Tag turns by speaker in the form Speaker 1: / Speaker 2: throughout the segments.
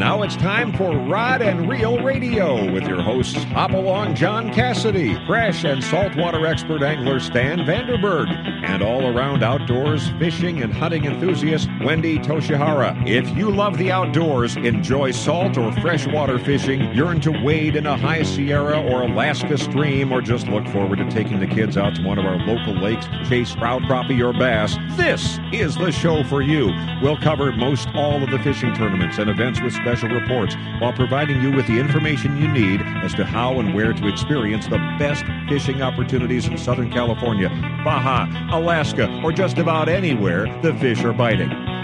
Speaker 1: now it's time for Rod and Reel Radio with your hosts Hopalong John Cassidy, fresh and saltwater expert angler Stan Vanderberg, and all around outdoors fishing and hunting enthusiast Wendy Toshihara. If you love the outdoors, enjoy salt or freshwater fishing, yearn to wade in a high Sierra or Alaska stream, or just look forward to taking the kids out to one of our local lakes, to chase trout, crappie, or bass, this is the show for you. We'll cover most all of the fishing tournaments and events with special reports while providing you with the information you need as to how and where to experience the best fishing opportunities in Southern California, Baja, Alaska, or just about anywhere the fish are biting.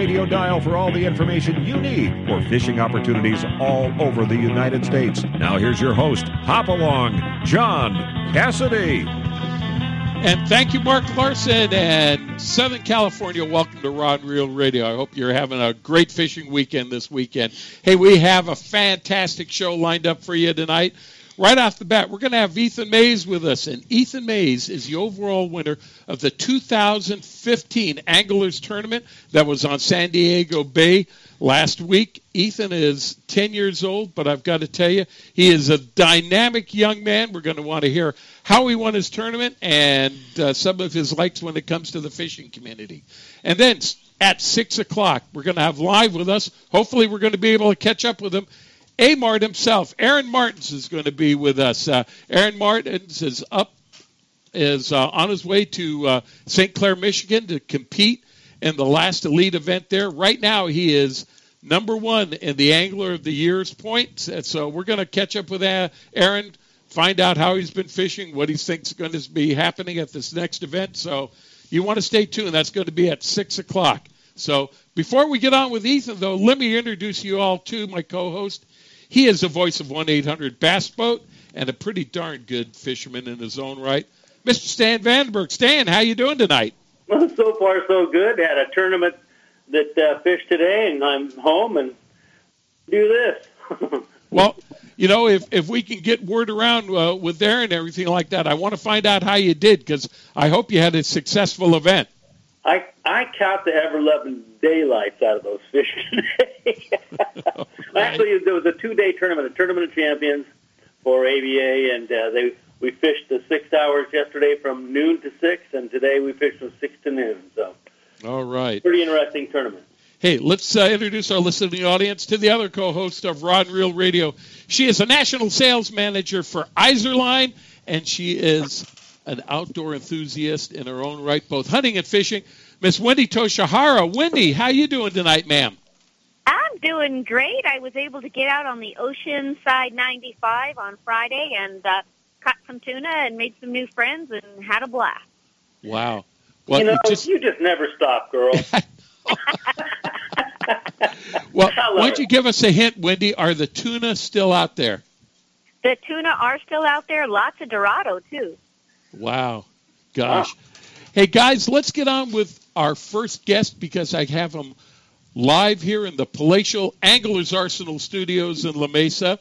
Speaker 1: radio dial for all the information you need for fishing opportunities all over the United States. Now here's your host, Hop Along, John Cassidy.
Speaker 2: And thank you, Mark Larson and Southern California. Welcome to Rod Reel Radio. I hope you're having a great fishing weekend this weekend. Hey, we have a fantastic show lined up for you tonight. Right off the bat, we're going to have Ethan Mays with us. And Ethan Mays is the overall winner of the 2015 Anglers Tournament that was on San Diego Bay last week. Ethan is 10 years old, but I've got to tell you, he is a dynamic young man. We're going to want to hear how he won his tournament and uh, some of his likes when it comes to the fishing community. And then at 6 o'clock, we're going to have live with us. Hopefully, we're going to be able to catch up with him. A Mart himself, Aaron Martens, is going to be with us. Uh, Aaron Martens is up, is uh, on his way to uh, St. Clair, Michigan, to compete in the last elite event there. Right now, he is number one in the Angler of the Year's points. And so we're going to catch up with Aaron, find out how he's been fishing, what he thinks is going to be happening at this next event. So you want to stay tuned. That's going to be at 6 o'clock. So before we get on with Ethan, though, let me introduce you all to my co host. He is the voice of 1 800 Bass Boat and a pretty darn good fisherman in his own right. Mr. Stan Vandenberg. Stan, how you doing tonight?
Speaker 3: Well, so far so good. Had a tournament that uh, fished today, and I'm home and do this.
Speaker 2: well, you know, if if we can get word around uh, with Aaron and everything like that, I want to find out how you did because I hope you had a successful event.
Speaker 3: I I count the ever loving daylights out of those fish today. right. Actually, there was a two day tournament, a tournament of champions for ABA, and uh, they we fished the six hours yesterday from noon to six, and today we fished from six to noon. So,
Speaker 2: all right,
Speaker 3: pretty interesting tournament.
Speaker 2: Hey, let's uh, introduce our listening audience to the other co-host of Rod and Reel Radio. She is a national sales manager for Izorline, and she is an outdoor enthusiast in her own right, both hunting and fishing. Miss Wendy Toshihara. Wendy, how you doing tonight, ma'am?
Speaker 4: I'm doing great. I was able to get out on the Oceanside 95 on Friday and uh, caught some tuna and made some new friends and had a blast.
Speaker 2: Wow.
Speaker 3: Well, you know, just... you just never stop, girl.
Speaker 2: well, why don't you give us a hint, Wendy? Are the tuna still out there?
Speaker 4: The tuna are still out there. Lots of Dorado, too.
Speaker 2: Wow. Gosh. Wow. Hey, guys, let's get on with our first guest because I have him live here in the Palatial Anglers Arsenal Studios in La Mesa.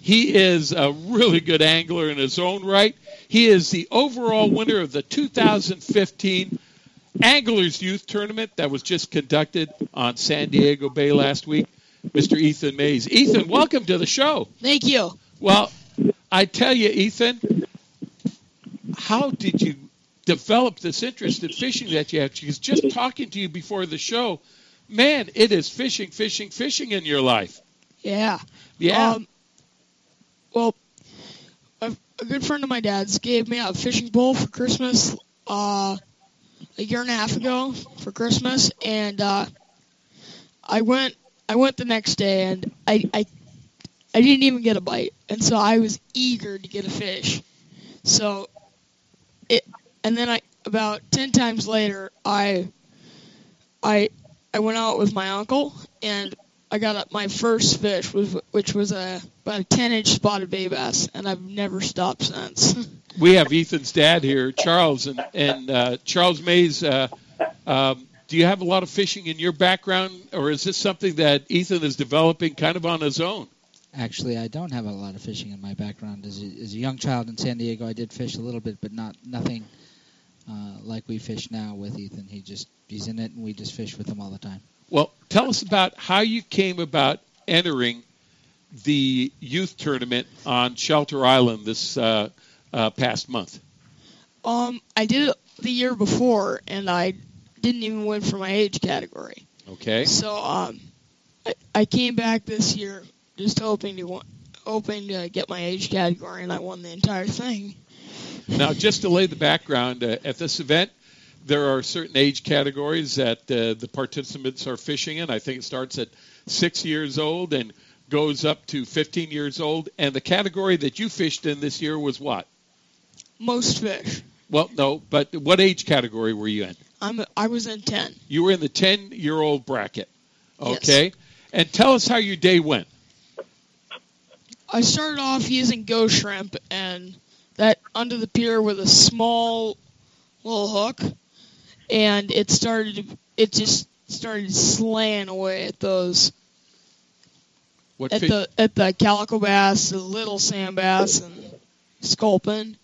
Speaker 2: He is a really good angler in his own right. He is the overall winner of the 2015 Anglers Youth Tournament that was just conducted on San Diego Bay last week. Mr. Ethan Mays. Ethan, welcome to the show.
Speaker 5: Thank you.
Speaker 2: Well, I tell you, Ethan, how did you develop this interest in fishing that you have? Because just talking to you before the show, man, it is fishing, fishing, fishing in your life.
Speaker 5: Yeah.
Speaker 2: Yeah.
Speaker 5: Um, well, a, a, good friend of my dad's gave me a fishing pole for Christmas uh, a year and a half ago for Christmas, and uh, I went. I went the next day, and I, I I didn't even get a bite, and so I was eager to get a fish. So it, and then I about ten times later, I I I went out with my uncle, and I got my first fish, was, which was a about a 10 inch spotted bay bass, and I've never stopped since.
Speaker 2: we have Ethan's dad here, Charles, and and uh, Charles Mays. Uh, um, do you have a lot of fishing in your background, or is this something that Ethan is developing kind of on his own?
Speaker 6: Actually, I don't have a lot of fishing in my background. As a, as a young child in San Diego, I did fish a little bit, but not nothing uh, like we fish now with Ethan. He just he's in it, and we just fish with him all the time.
Speaker 2: Well, tell us about how you came about entering the youth tournament on Shelter Island this uh, uh, past month.
Speaker 5: Um, I did it the year before, and I didn't even win for my age category.
Speaker 2: Okay.
Speaker 5: So um, I, I came back this year just hoping to hoping to get my age category, and I won the entire thing.
Speaker 2: Now, just to lay the background, uh, at this event, there are certain age categories that uh, the participants are fishing in. I think it starts at six years old and goes up to 15 years old. And the category that you fished in this year was what?
Speaker 5: Most fish.
Speaker 2: Well, no, but what age category were you in?
Speaker 5: I'm I was in 10.
Speaker 2: You were in the 10 year old bracket. Okay.
Speaker 5: Yes.
Speaker 2: And tell us how your day went.
Speaker 5: I started off using ghost shrimp and that under the pier with a small little hook, and it started. It just started slaying away at those.
Speaker 2: What
Speaker 5: at
Speaker 2: fish?
Speaker 5: the at the calico bass, the little sand bass, and sculpin,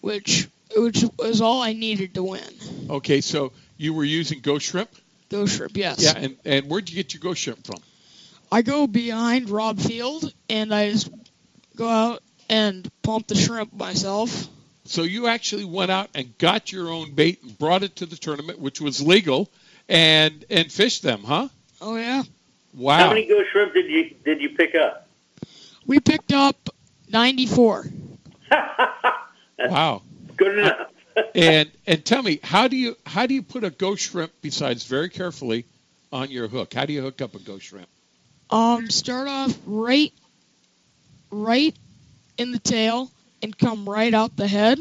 Speaker 5: which which was all I needed to win.
Speaker 2: Okay, so you were using ghost shrimp?
Speaker 5: Ghost shrimp, yes.
Speaker 2: Yeah, and, and where'd you get your ghost shrimp from?
Speaker 5: I go behind Robb Field and I just go out and pump the shrimp myself.
Speaker 2: So you actually went out and got your own bait and brought it to the tournament, which was legal, and and fished them, huh?
Speaker 5: Oh yeah.
Speaker 2: Wow.
Speaker 3: How many ghost shrimp did you did you pick up?
Speaker 5: We picked up 94.
Speaker 2: Wow.
Speaker 3: Good enough.
Speaker 2: And and tell me, how do you how do you put a ghost shrimp besides very carefully on your hook? How do you hook up a ghost shrimp?
Speaker 5: Um, start off right, right in the tail and come right out the head,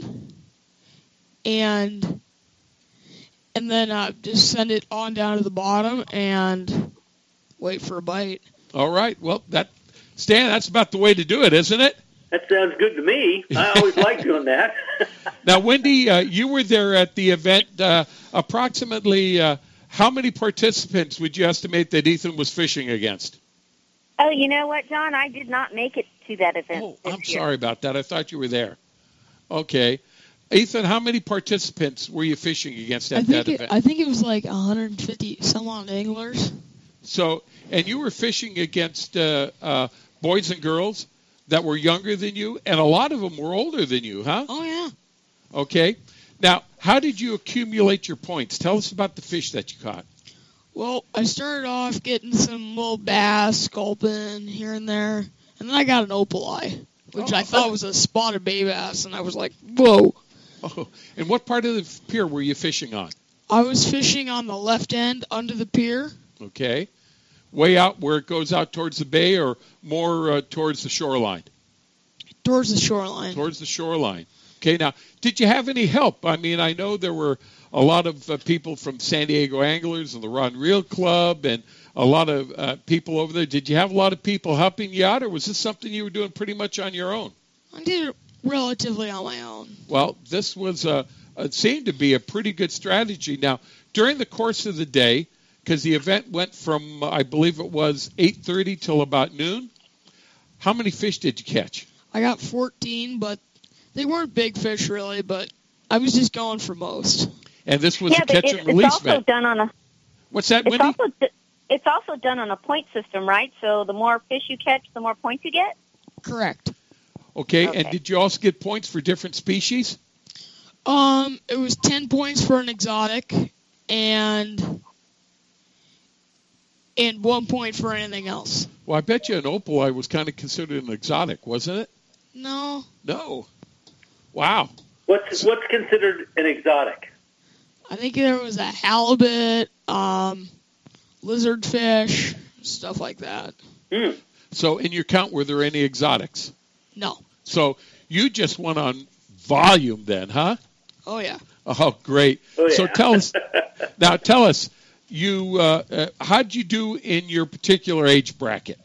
Speaker 5: and and then uh, just send it on down to the bottom and wait for a bite.
Speaker 2: All right. Well, that Stan, that's about the way to do it, isn't it?
Speaker 3: That sounds good to me. I always like doing that.
Speaker 2: Now, Wendy, uh, you were there at the event. Uh, approximately, uh, how many participants would you estimate that Ethan was fishing against?
Speaker 4: Oh, you know what, John? I did not make it to that event.
Speaker 2: Oh,
Speaker 4: this
Speaker 2: I'm
Speaker 4: year.
Speaker 2: sorry about that. I thought you were there. Okay. Ethan, how many participants were you fishing against
Speaker 5: I
Speaker 2: at
Speaker 5: think
Speaker 2: that
Speaker 5: it,
Speaker 2: event?
Speaker 5: I think it was like 150 some odd anglers.
Speaker 2: So, and you were fishing against uh, uh, boys and girls that were younger than you, and a lot of them were older than you, huh?
Speaker 5: Oh yeah.
Speaker 2: Okay. Now, how did you accumulate your points? Tell us about the fish that you caught.
Speaker 5: Well, I started off getting some little bass, sculpin here and there, and then I got an opaleye, which I
Speaker 2: Oh.
Speaker 5: thought was a spotted bay bass, and I was like, whoa.
Speaker 2: Oh, and what part of the pier were you fishing on?
Speaker 5: I was fishing on the left end under the pier.
Speaker 2: Okay. Way out where it goes out towards the bay or more uh, towards the shoreline?
Speaker 5: towards the shoreline.
Speaker 2: Towards the shoreline. Okay, now, did you have any help? I mean, I know there were a lot of uh, people from San Diego Anglers and the Rod and Reel Club and a lot of uh, people over there. Did you have a lot of people helping you out, or was this something you were doing pretty much on your own?
Speaker 5: I did it relatively on my own.
Speaker 2: Well, this was a it seemed to be a pretty good strategy. Now, during the course of the day, because the event went from I believe it was 8:30 till about noon. How many fish did you catch?
Speaker 5: I got 14, but they weren't big fish really, but I was just going for most.
Speaker 2: And this was
Speaker 4: yeah,
Speaker 2: a
Speaker 4: but
Speaker 2: catch
Speaker 4: it,
Speaker 2: and
Speaker 4: it's
Speaker 2: release
Speaker 4: also
Speaker 2: event.
Speaker 4: done on a.
Speaker 2: What's that,
Speaker 4: It's
Speaker 2: Wendy?
Speaker 4: also it's also done on a point system, right? So the more fish you catch, the more points you get.
Speaker 5: Correct.
Speaker 2: Okay,
Speaker 4: Okay.
Speaker 2: and did you also get points for different species?
Speaker 5: Um, it was 10 points for an exotic and and 1 point for anything else.
Speaker 2: Well, I bet you an opaleye was kind of considered an exotic, wasn't it?
Speaker 5: No,
Speaker 2: No. Wow.
Speaker 3: What's what's considered an exotic?
Speaker 5: I think there was a halibut, um, lizard fish, stuff like that.
Speaker 3: Hmm.
Speaker 2: So, in your count, were there any exotics?
Speaker 5: No.
Speaker 2: So, you just went on volume then, huh?
Speaker 5: Oh yeah.
Speaker 2: Oh, great.
Speaker 3: Oh, yeah.
Speaker 2: So tell us now. Tell us you uh, uh, how'd you do in your particular age bracket?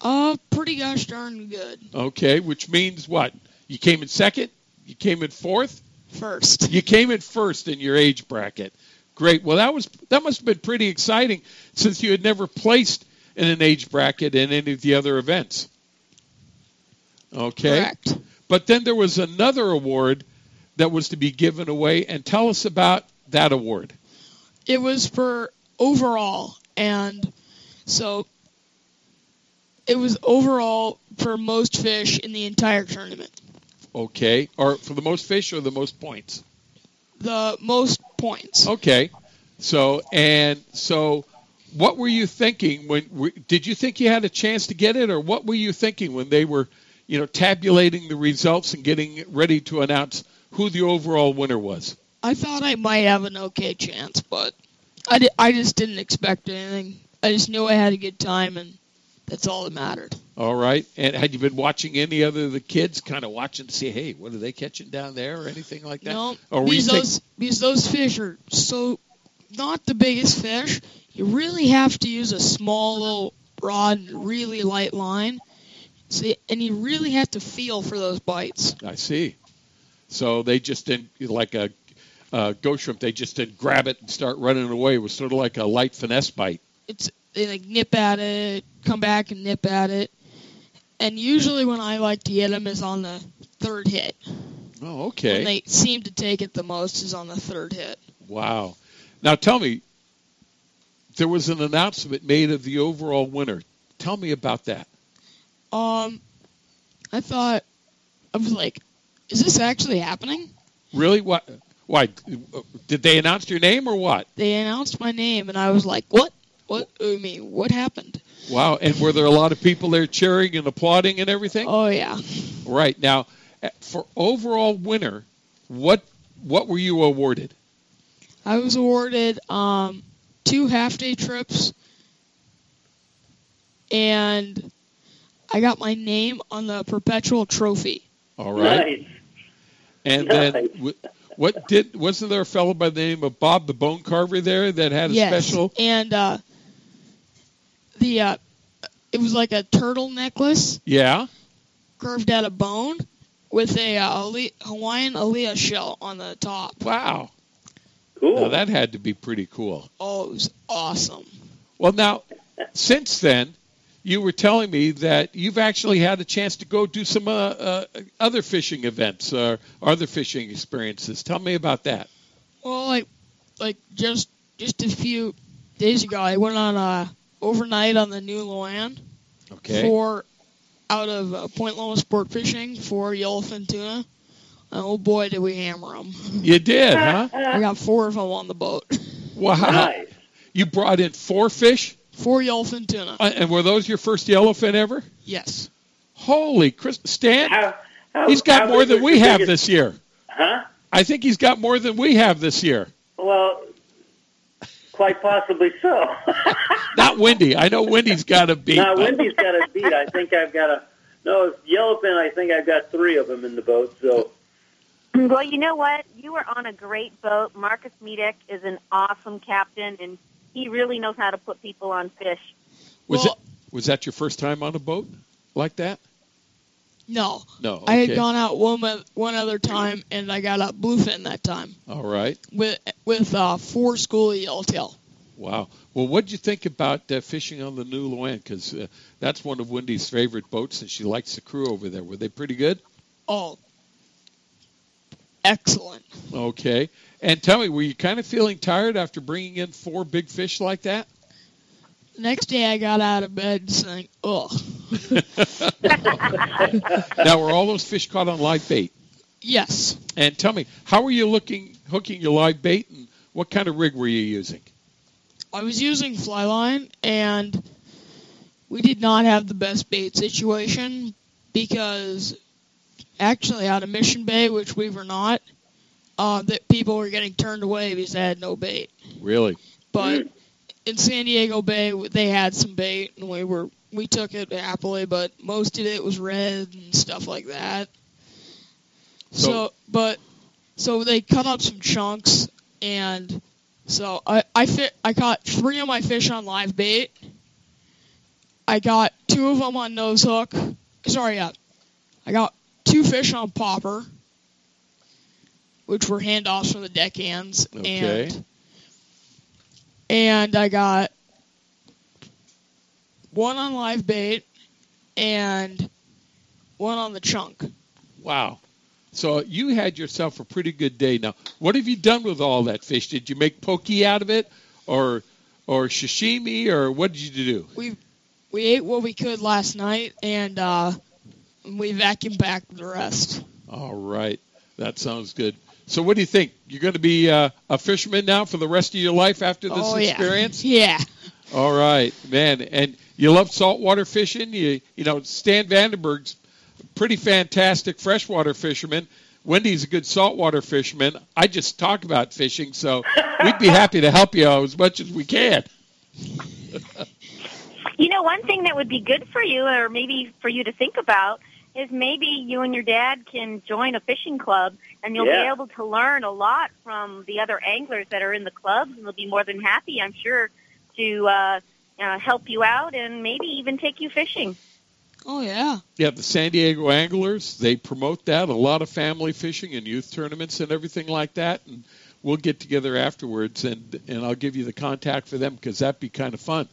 Speaker 5: Uh, pretty gosh darn good.
Speaker 2: Okay, which means what? You came in second. You came in fourth.
Speaker 5: First.
Speaker 2: You came in first in your age bracket. Great. Well, that was that must have been pretty exciting since you had never placed in an age bracket in any of the other events. Okay.
Speaker 5: Correct.
Speaker 2: But then there was another award that was to be given away, and tell us about that award.
Speaker 5: It was for overall, and so it was overall for most fish in the entire tournament.
Speaker 2: Okay. Or for the most fish or the most points?
Speaker 5: The most points.
Speaker 2: Okay. So and so, what were you thinking when? Did you think you had a chance to get it, or what were you thinking when they were, you know, tabulating the results and getting ready to announce who the overall winner was?
Speaker 5: I thought I might have an okay chance, but I, di- I just didn't expect anything. I just knew I had a good time, and that's all that mattered.
Speaker 2: All right. And had you been watching any other of the kids, kind of watching to see, hey, what are they catching down there, or anything like that?
Speaker 5: No,
Speaker 2: Or
Speaker 5: because
Speaker 2: think-
Speaker 5: those because those fish are so not the biggest fish. You really have to use a small little rod really light line. See, and you really have to feel for those bites.
Speaker 2: I see. So they just didn't like a uh, ghost shrimp. They just didn't grab it and start running away. It was sort of like a light finesse bite.
Speaker 5: It's they like nip at it, come back and nip at it. And usually when I like to get them is on the third hit.
Speaker 2: Oh, okay.
Speaker 5: When they seem to take it the most is on the third hit.
Speaker 2: Wow. Now tell me, there was an announcement made of the overall winner. Tell me about that.
Speaker 5: Um, I thought I was like, is this actually happening?
Speaker 2: Really? What? Why? Did they announce your name or what?
Speaker 5: They announced my name, and I was like, what? What? I mean, what happened?
Speaker 2: Wow. And were there a lot of people there cheering and applauding and everything?
Speaker 5: Oh yeah,
Speaker 2: Right. Now, eh, for overall winner, what what were you awarded?
Speaker 5: I was awarded um, two half day trips, and I got my name on the perpetual trophy.
Speaker 2: All right.
Speaker 3: Nice.
Speaker 2: And then
Speaker 3: Nice.
Speaker 2: w- what did wasn't there a fellow by the name of Bob the Bone Carver there that had a
Speaker 5: yes,
Speaker 2: special?
Speaker 5: and uh, the uh, it was like a turtle necklace
Speaker 2: Yeah.
Speaker 5: Curved out of bone with a uh, Ale- Hawaiian Aliyah shell on the top.
Speaker 2: Wow.
Speaker 3: Cool.
Speaker 2: Now that had to be pretty cool.
Speaker 5: Oh, it was awesome.
Speaker 2: Well, now since then, you were telling me that you've actually had a chance to go do some uh, uh, other fishing events or other fishing experiences. Tell me about that.
Speaker 5: Well, like, like just just a few days ago, I went on a overnight on the new Lo-An
Speaker 2: Okay.
Speaker 5: for out of uh, Point Loma Sport Fishing for yellowfin tuna. And oh boy, did we hammer them!
Speaker 2: You did, huh?
Speaker 5: I got four of them on the boat.
Speaker 2: Wow.
Speaker 3: Nice.
Speaker 2: You brought in four fish,
Speaker 5: Four yellowfin tuna.
Speaker 2: Uh, and were those your first yellowfin ever?
Speaker 5: Yes.
Speaker 2: Holy Chris, Stan!
Speaker 3: How, how,
Speaker 2: He's got
Speaker 3: how
Speaker 2: more than we
Speaker 3: the
Speaker 2: have
Speaker 3: biggest-
Speaker 2: this year.
Speaker 3: Huh?
Speaker 2: I think he's got more than we have this year.
Speaker 3: Well, quite possibly so.
Speaker 2: Not Wendy. I know Wendy's got a beat.
Speaker 3: now,
Speaker 2: but-
Speaker 3: Wendy's got a beat. I think I've got a. No, it's yellowfin. I think I've got three of them in the boat. So
Speaker 4: Well, you know what? You were on a great boat. Markus Medak is an awesome captain, and he really knows how to put people on fish.
Speaker 2: was
Speaker 5: Well-
Speaker 2: it? Was that your first time on a boat like that?
Speaker 5: No.
Speaker 2: No.
Speaker 5: I had gone out one one other time, and I got a bluefin that time
Speaker 2: All right.
Speaker 5: with with uh, four schoolie yellowtail.
Speaker 2: Wow. Well, what did you think about uh, fishing on the new Lo-An? Because uh, that's one of Wendy's favorite boats, and she likes the crew over there. Were they pretty good?
Speaker 5: Oh, excellent.
Speaker 2: Okay. And tell me, were you kind of feeling tired after bringing in four big fish like that?
Speaker 5: Next day, I got out of bed saying, "Ugh."
Speaker 2: now, were all those fish caught on live bait?
Speaker 5: Yes.
Speaker 2: And tell me, how were you looking, hooking your live bait, and what kind of rig were you using?
Speaker 5: I was using fly line, and we did not have the best bait situation because actually out of Mission Bay, which we were not, uh, that people were getting turned away because they had no bait.
Speaker 2: Really?
Speaker 5: But in San Diego Bay, they had some bait, and we were we took it happily. But most of it was red and stuff like that. So,
Speaker 2: So-
Speaker 5: but so they cut up some chunks, and So I I fit I caught three of my fish on live bait. I got two of them on nose hook. Sorry, yeah. I got two fish on popper, which were handoffs from the deckhands,
Speaker 2: Okay.
Speaker 5: and and I got one on live bait and one on the chunk.
Speaker 2: Wow. So you had yourself a pretty good day. Now, what have you done with all that fish? Did you make pokey out of it, or or sashimi, or what did you do?
Speaker 5: We we ate what we could last night, and uh, we vacuumed back the rest.
Speaker 2: All right, that sounds good. So, what do you think? You're going to be uh, a fisherman now for the rest of your life after this
Speaker 5: oh
Speaker 2: experience?
Speaker 5: yeah, yeah.
Speaker 2: All right, man. And you love saltwater fishing. You you know Stan Vandenberg's a pretty fantastic freshwater fisherman. Wendy's a good saltwater fisherman. I just talk about fishing, so we'd be happy to help you out as much as we can.
Speaker 4: You know, one thing that would be good for you, or maybe for you to think about, is maybe you and your dad can join a fishing club, and you'll
Speaker 3: Yeah.
Speaker 4: be able to learn a lot from the other anglers that are in the clubs, and they'll be more than happy, I'm sure, to uh, uh, help you out and maybe even take you fishing.
Speaker 5: Oh yeah.
Speaker 2: Yeah, the San Diego Anglers, they promote that, a lot of family fishing and youth tournaments and everything like that. And we'll get together afterwards and, and I'll give you the contact for them because that'd be kind of fun.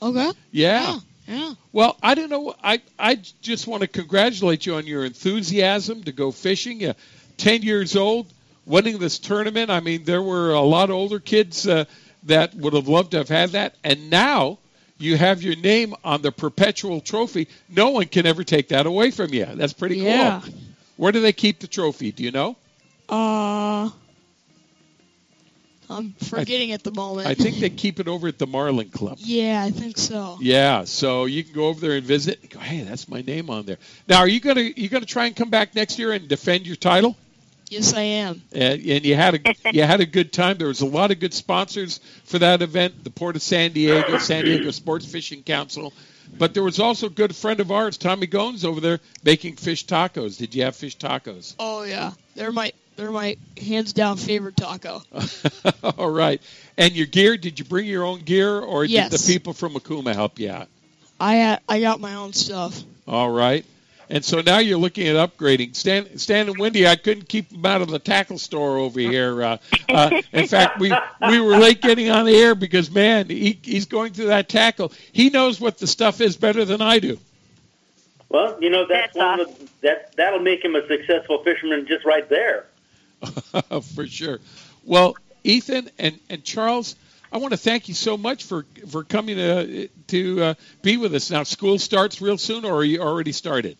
Speaker 5: Okay.
Speaker 2: Yeah.
Speaker 5: Yeah. Yeah.
Speaker 2: Well, I don't know. I, I just want to congratulate you on your enthusiasm to go fishing. You're 10 years old, winning this tournament. I mean, there were a lot of older kids uh, that would have loved to have had that. And now you have your name on the perpetual trophy. No one can ever take that away from you. That's pretty cool.
Speaker 5: Yeah.
Speaker 2: Where do they keep the trophy? Do you know?
Speaker 5: Uh, I'm forgetting at the moment.
Speaker 2: I think they keep it over at the Marlin Club.
Speaker 5: Yeah, I think so.
Speaker 2: Yeah, so you can go over there and visit. And go, hey, that's my name on there. Now, are you gonna you gonna try and come back next year and defend your title?
Speaker 5: Yes, I am.
Speaker 2: And, and you had a you had a good time. There was a lot of good sponsors for that event. The Port of San Diego, San Diego Sports Fishing Council, but there was also a good friend of ours, Tommy Gomes, over there making fish tacos. Did you have fish tacos?
Speaker 5: Oh yeah, they're my they're my hands down favorite taco.
Speaker 2: All right. And your gear? Did you bring your own gear, or
Speaker 5: Yes.
Speaker 2: did the people from Okuma help you out?
Speaker 5: I had I got my own stuff.
Speaker 2: All right. And so now you're looking at upgrading. Stan, Stan and Wendy, I couldn't keep them out of the tackle store over here. Uh, uh, in fact, we we were late getting on the air because man, he, he's going through that tackle. He knows what the stuff is better than I do.
Speaker 3: Well, you know that's,
Speaker 4: That's
Speaker 3: one of the, that that'll make him a successful fisherman just right there.
Speaker 2: for sure. Well, Ethan and, and Charles, I want to thank you so much for for coming to to uh, be with us. Now, school starts real soon, or are you already started?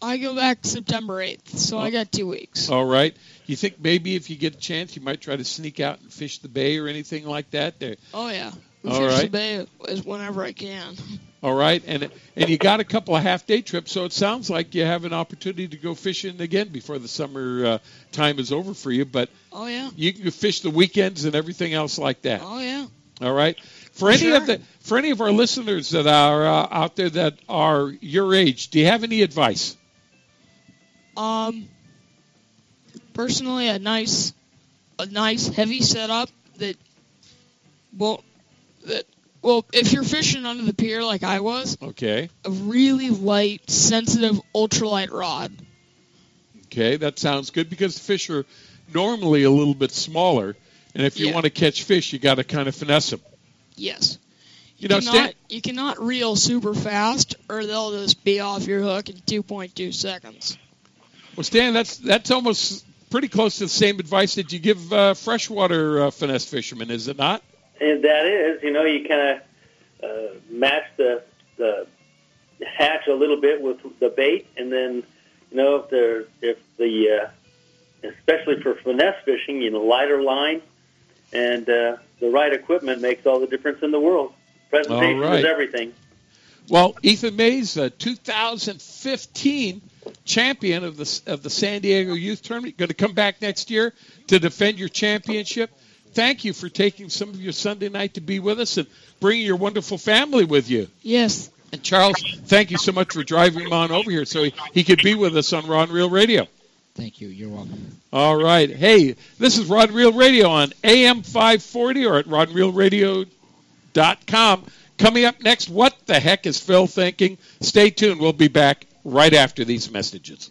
Speaker 5: I go back September 8th, so I got two weeks.
Speaker 2: All right. You think maybe if you get a chance, you might try to sneak out and fish the bay or anything like that? There.
Speaker 5: Oh yeah, we
Speaker 2: All
Speaker 5: fish the bay as whenever I can.
Speaker 2: All right, and and you got a couple of half day trips, so it sounds like you have an opportunity to go fishing again before the summer uh, time is over for you. But
Speaker 5: Oh yeah,
Speaker 2: you can fish the weekends and everything else like that.
Speaker 5: oh yeah.
Speaker 2: All right. For any
Speaker 5: Sure.
Speaker 2: of the for any of our listeners that are uh, out there that are your age, do you have any advice?
Speaker 5: Um, personally, a nice, a nice heavy setup that won't that well, if you're fishing under the pier like I was,
Speaker 2: Okay.
Speaker 5: a really light, sensitive, ultralight rod.
Speaker 2: Okay, that sounds good because the fish are normally a little bit smaller, and if you
Speaker 5: Yeah.
Speaker 2: want to catch fish, you got to kind of finesse them.
Speaker 5: Yes.
Speaker 2: You know,
Speaker 5: cannot, you cannot reel super fast, or they'll just be off your hook in 2.2 seconds.
Speaker 2: Well, Stan, that's that's almost pretty close to the same advice that you give uh, freshwater uh, finesse fishermen, is it not?
Speaker 3: And that is, you know, you kind of uh, match the the hatch a little bit with the bait, and then, you know, if the if the uh, especially for finesse fishing, you know, lighter line and uh, the right equipment makes all the difference in the world. Presentation
Speaker 2: right.
Speaker 3: is everything.
Speaker 2: Well, Ethan Mays, uh, 2015 champion of the of the San Diego Youth Tournament, going to come back next year to defend your championship. Thank you for taking some of your Sunday night to be with us and bringing your wonderful family with you.
Speaker 5: Yes.
Speaker 2: And Charles, thank you so much for driving him on over here so he, he could be with us on Rod Reel Radio.
Speaker 6: Thank you. You're welcome.
Speaker 2: All right. Hey, this is Rod Reel Radio on AM 540 or at rodreelradio.com. Coming up next, what the heck is Phil thinking? Stay tuned. We'll be back right after these messages.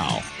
Speaker 7: now.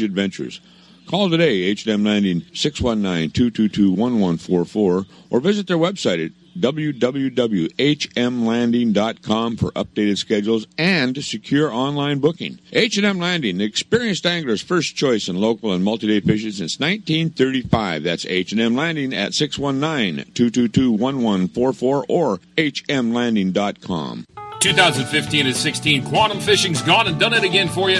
Speaker 8: range adventures. Call today, H&M Landing 619-222-1144, or visit their website at www.hmlanding.com for updated schedules and secure online booking. H&M Landing, the experienced angler's first choice in local and multi-day fishing since 1935. That's H&M Landing at 619-222-1144 or hmlanding.com.
Speaker 9: 2015 and 16, Quantum Fishing's gone and done it again for you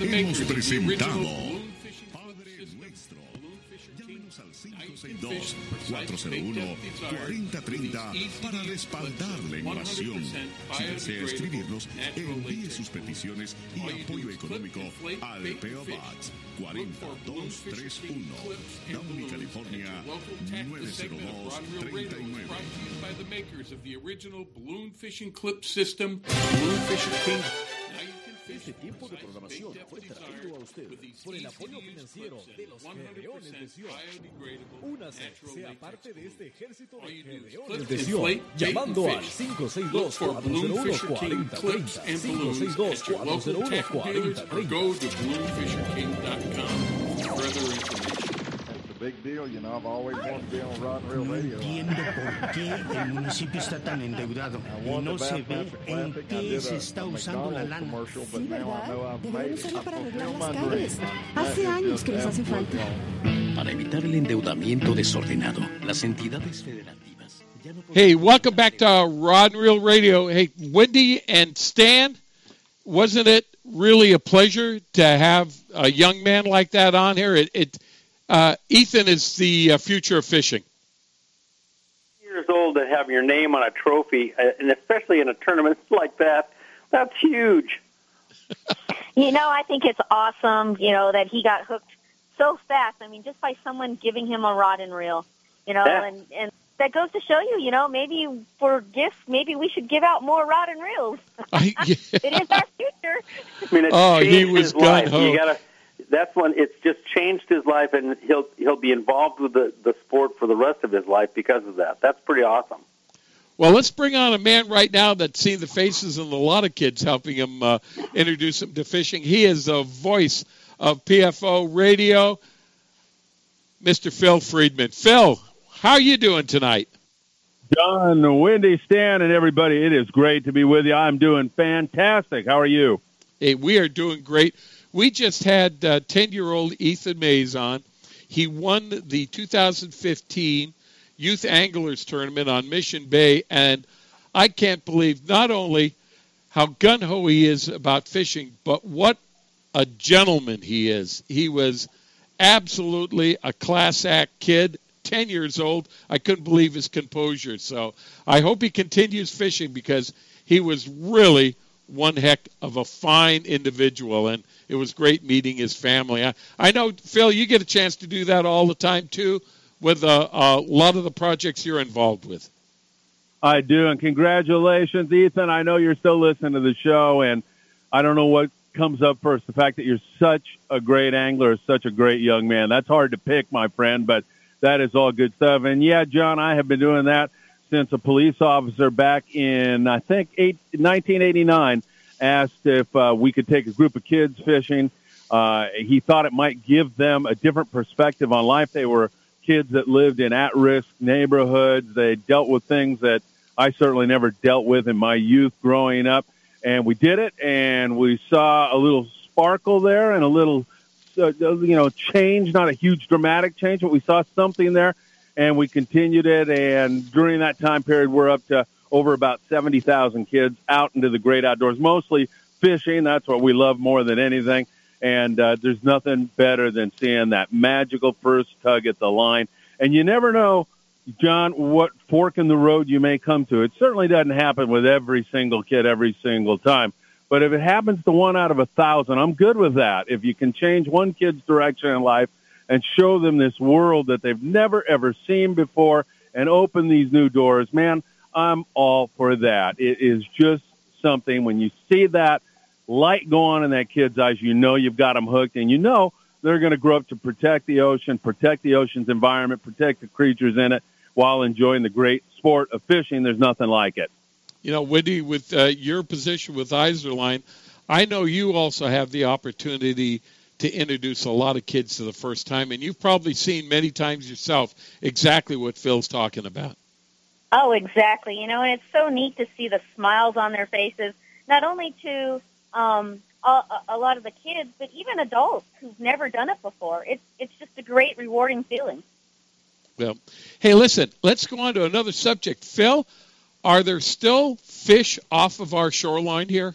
Speaker 10: Hemos presentado Padre Nuestro. Llámanos al 562-401-4030 para respaldar la invasión. Si desea escribirnos, envíe sus peticiones y apoyo económico al P.O. Box 40231, Downey, California 90239.
Speaker 2: by the fishing clip system, Balloon Fishing King.
Speaker 11: Este tiempo de programación fue traído a usted por el apoyo financiero de los Gedeones de Sion. Únase, sea parte de este ejército de Gedeones de Sion, llamando al 562-401-4030, 562-401-4030.
Speaker 2: Go information.
Speaker 12: Big deal, you know. I've always wanted to be on Rod and Reel Radio.
Speaker 13: entiendo por qué el municipio está tan endeudado y no se ve en qué se está usando la lana.
Speaker 12: Sí, ¿verdad?
Speaker 14: Deberían usarla para arreglar las calles. Hace años que les hace falta.
Speaker 15: Para evitar el endeudamiento desordenado, las entidades federativas ya no
Speaker 2: Hey, welcome back to Rod and Reel Radio. Hey, Wendy and Stan, wasn't it really a pleasure to have a young man like that on here? It, it uh, Ethan is the uh, future of fishing.
Speaker 3: years old to have your name on a trophy, uh, and especially in a tournament like that, that's huge.
Speaker 4: You know, I think it's awesome, you know, that he got hooked so fast. I mean, just by someone giving him a rod and reel, you know,
Speaker 3: Yeah.
Speaker 4: and and that goes to show you, you know, maybe for gifts, maybe we should give out more rod and reels.
Speaker 2: I, yeah.
Speaker 4: it is our future.
Speaker 3: I mean, it's
Speaker 2: Oh, he was
Speaker 3: his life.
Speaker 2: gung-ho.
Speaker 3: You gotta. That's when it's just changed his life, and he'll he'll be involved with the the sport for the rest of his life because of that. That's pretty awesome.
Speaker 2: Well, let's bring on a man right now that's seen the faces of a lot of kids helping him uh, introduce him to fishing. He is the voice of PFO Radio, Mr. Phil Friedman. Phil, how are you doing tonight?
Speaker 16: John, Wendy, Stan, and everybody, it is great to be with you. I'm doing fantastic. How are you?
Speaker 2: Hey, we are doing great. We just had uh, 10 year old Ethan Mays on. He won the 2015 Youth Anglers Tournament on Mission Bay, and I can't believe not only how gun ho he is about fishing, but what a gentleman he is. He was absolutely a class act kid, 10 years old. I couldn't believe his composure. So I hope he continues fishing because he was really one heck of a fine individual, and it was great meeting his family. I, I know, Phil, you get a chance to do that all the time too, with uh, a lot of the projects you're involved with.
Speaker 16: I do, and congratulations, Ethan. I know you're still listening to the show, and I don't know what comes up first. The fact that you're such a great angler, such a great young man. That's hard to pick, my friend, but that is all good stuff. And yeah, John, I have been doing that since a police officer back in, I think, eight, 1989 asked if uh, we could take a group of kids fishing. Uh, he thought it might give them a different perspective on life. They were kids that lived in at-risk neighborhoods. They dealt with things that I certainly never dealt with in my youth growing up. And we did it, and we saw a little sparkle there and a little, uh, you know, change, not a huge dramatic change, but we saw something there, and we continued it. And during that time period, we're up to over about 70,000 kids out into the great outdoors, mostly fishing. That's what we love more than anything. And uh, there's nothing better than seeing that magical first tug at the line. And you never know, John, what fork in the road you may come to. It certainly doesn't happen with every single kid every single time. But if it happens to one out of a thousand, I'm good with that. If you can change one kid's direction in life and show them this world that they've never ever seen before and open these new doors, man, I'm all for that. It is just something when you see that light go on in that kid's eyes, you know you've got them hooked and you know they're going to grow up to protect the ocean, protect the ocean's environment, protect the creatures in it while enjoying the great sport of fishing. There's nothing like it.
Speaker 2: You know, Wendy, with uh, your position with Izorline, I know you also have the opportunity to introduce a lot of kids to the first time, and you've probably seen many times yourself exactly what Phil's talking about.
Speaker 4: Oh, exactly. You know, and it's so neat to see the smiles on their faces, not only to um, a, a lot of the kids, but even adults who've never done it before. It's it's just a great, rewarding feeling.
Speaker 2: Well, hey, listen, let's go on to another subject. Phil, are there still fish off of our shoreline here?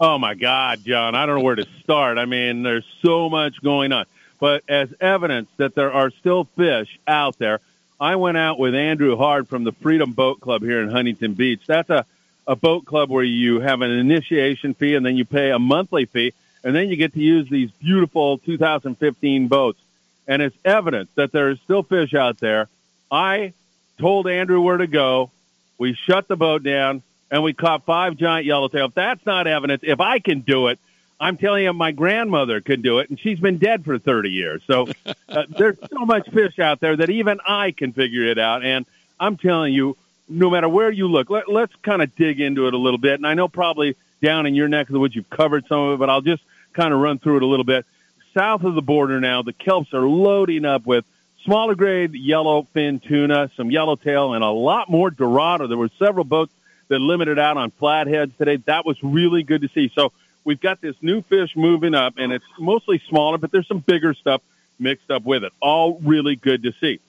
Speaker 16: Oh my God, John, I don't know where to start. I mean, there's so much going on. But as evidence that there are still fish out there, I went out with Andrew Hard from the Freedom Boat Club here in Huntington Beach. That's a, a boat club where you have an initiation fee and then you pay a monthly fee, and then you get to use these beautiful 2015 boats. And it's evidence that there is still fish out there. I told Andrew where to go. We shut the boat down and we caught five giant yellowtail. If that's not evidence, if I can do it, I'm telling you, my grandmother could do it, and she's been dead for 30 years. So uh, there's so much fish out there that even I can figure it out. And I'm telling you, no matter where you look, let, let's kind of dig into it a little bit. And I know probably down in your neck of the woods you've covered some of it, but I'll just kind of run through it a little bit. South of the border now, the kelps are loading up with smaller grade yellowfin tuna, some yellowtail, and a lot more dorado. There were several boats that limited out on flatheads today. That was really good to see. So we've got this new fish moving up, and it's mostly smaller, but there's some bigger stuff mixed up with it. All really good to see.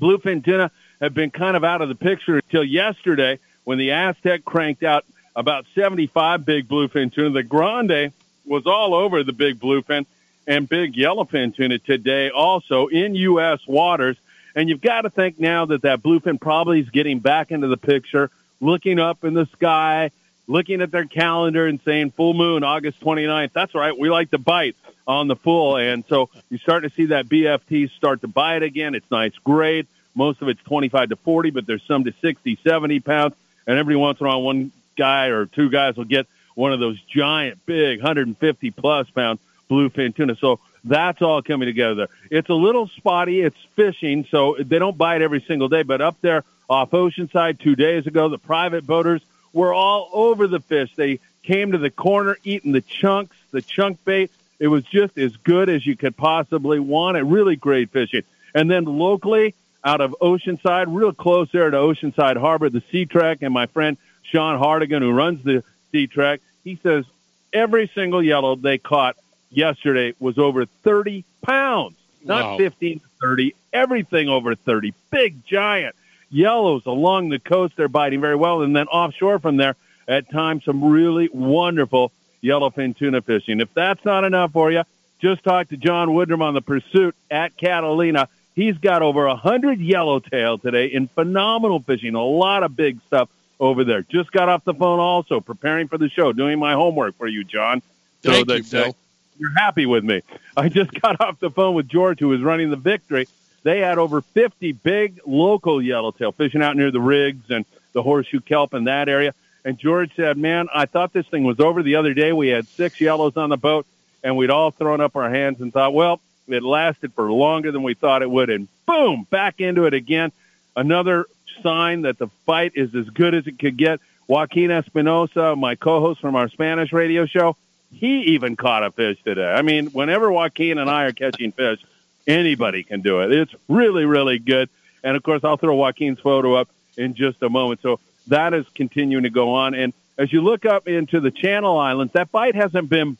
Speaker 16: Bluefin tuna have been kind of out of the picture until yesterday when the Aztec cranked out about 75 big bluefin tuna. The Grande was all over the big bluefin and big yellowfin tuna today also in U.S. waters. And you've got to think now that that bluefin probably is getting back into the picture, looking up in the sky, looking at their calendar and saying full moon, August 29th. That's right. We like to bite on the full. And so you start to see that BFT start to bite again. It's nice grade. Most of it's 25 to 40, but there's some to 60, 70 pounds. And every once in a while, one guy or two guys will get one of those giant, big, 150 plus pound bluefin tuna. So that's all coming together. It's a little spotty. It's fishing, so they don't bite every single day. But up there off Oceanside two days ago, the private boaters were all over the fish. They came to the corner eating the chunks, the chunk bait. It was just as good as you could possibly want. It really great fishing. And then locally, out of Oceanside, real close there to Oceanside Harbor, the Sea Trek, and my friend Sean Hardigan, who runs the Sea Trek, he says every single yellow they caught yesterday was over 30 pounds, not
Speaker 2: Wow.
Speaker 16: 15 to 30, everything over 30. Big, giant yellows along the coast. They're biting very well. And then offshore from there, at times, some really wonderful yellowfin tuna fishing. If that's not enough for you, just talk to John Woodrum on the Pursuit at Catalina. He's got over a hundred yellowtail today in phenomenal fishing. A lot of big stuff over there. Just got off the phone also, preparing for the show, doing my homework for you, John. So
Speaker 2: Thank
Speaker 16: that,
Speaker 2: you, Phil.
Speaker 16: uh, you're happy with me. I just got off the phone with George, who is running the victory. They had over 50 big local yellowtail fishing out near the rigs and the horseshoe kelp in that area. And George said, man, I thought this thing was over the other day. We had six yellows on the boat and we'd all thrown up our hands and thought, well, it lasted for longer than we thought it would. And boom, back into it again. Another sign that the fight is as good as it could get. Joaquin Espinosa, my co-host from our Spanish radio show, he even caught a fish today. I mean, whenever Joaquin and I are catching fish, anybody can do it. It's really, really good. And of course, I'll throw Joaquin's photo up in just a moment. So that is continuing to go on. And as you look up into the Channel Islands, that bite hasn't been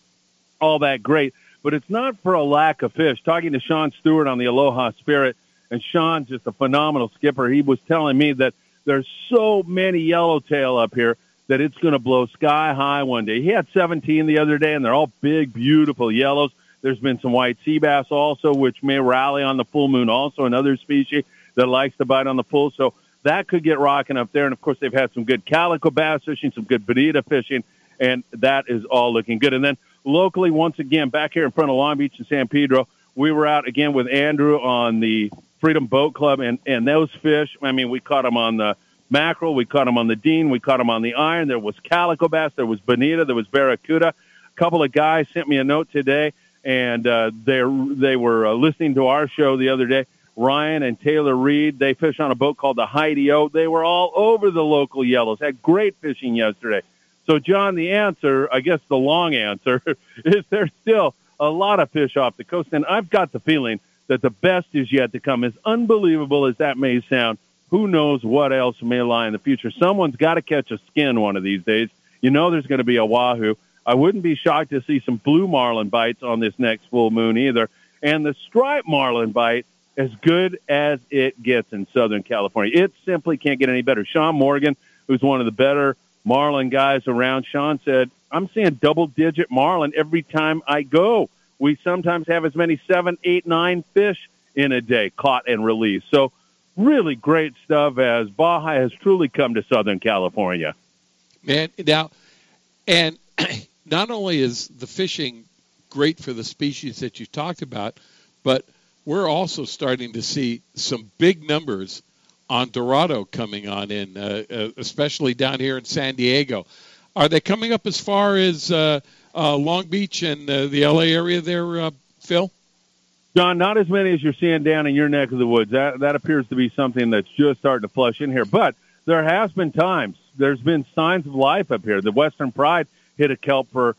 Speaker 16: all that great, but it's not for a lack of fish. Talking to Sean Stewart on the Aloha Spirit, and Sean's just a phenomenal skipper. He was telling me that there's so many yellowtail up here that it's going to blow sky high one day. He had 17 the other day, and they're all big, beautiful yellows. There's been some white sea bass also, which may rally on the full moon, also another species that likes to bite on the full. So that could get rocking up there. And of course, they've had some good calico bass fishing, some good bonita fishing, and that is all looking good. And then locally, once again, back here in front of Long Beach and San Pedro, we were out again with Andrew on the Freedom Boat Club, and and those fish. I mean, we caught them on the mackerel, we caught them on the dean, we caught them on the iron. There was calico bass, there was bonita, there was barracuda. A couple of guys sent me a note today, and uh, they they were uh, listening to our show the other day. Ryan and Taylor Reed, they fish on a boat called the Heidi O. They were all over the local yellows. Had great fishing yesterday. So, John, the answer, I guess the long answer, is there's still a lot of fish off the coast. And I've got the feeling that the best is yet to come. As unbelievable as that may sound, who knows what else may lie in the future. Someone's got to catch a skin one of these days. You know there's going to be a wahoo. I wouldn't be shocked to see some blue marlin bites on this next full moon either. And the striped marlin bite, as good as it gets in Southern California. It simply can't get any better. Sean Morgan, who's one of the better marlin guys around, Sean said, I'm seeing double digit marlin every time I go. We sometimes have as many seven, eight, nine fish in a day caught and released. So really great stuff as Baja has truly come to Southern California.
Speaker 2: Man, now, and not only is the fishing great for the species that you talked about, but we're also starting to see some big numbers on Dorado coming on in, uh, uh, especially down here in San Diego. Are they coming up as far as uh, uh, Long Beach and uh, the LA area there, uh, Phil?
Speaker 16: John, not as many as you're seeing down in your neck of the woods. That that appears to be something that's just starting to flush in here. But there has been times. There's been signs of life up here. The Western Pride hit a kelp for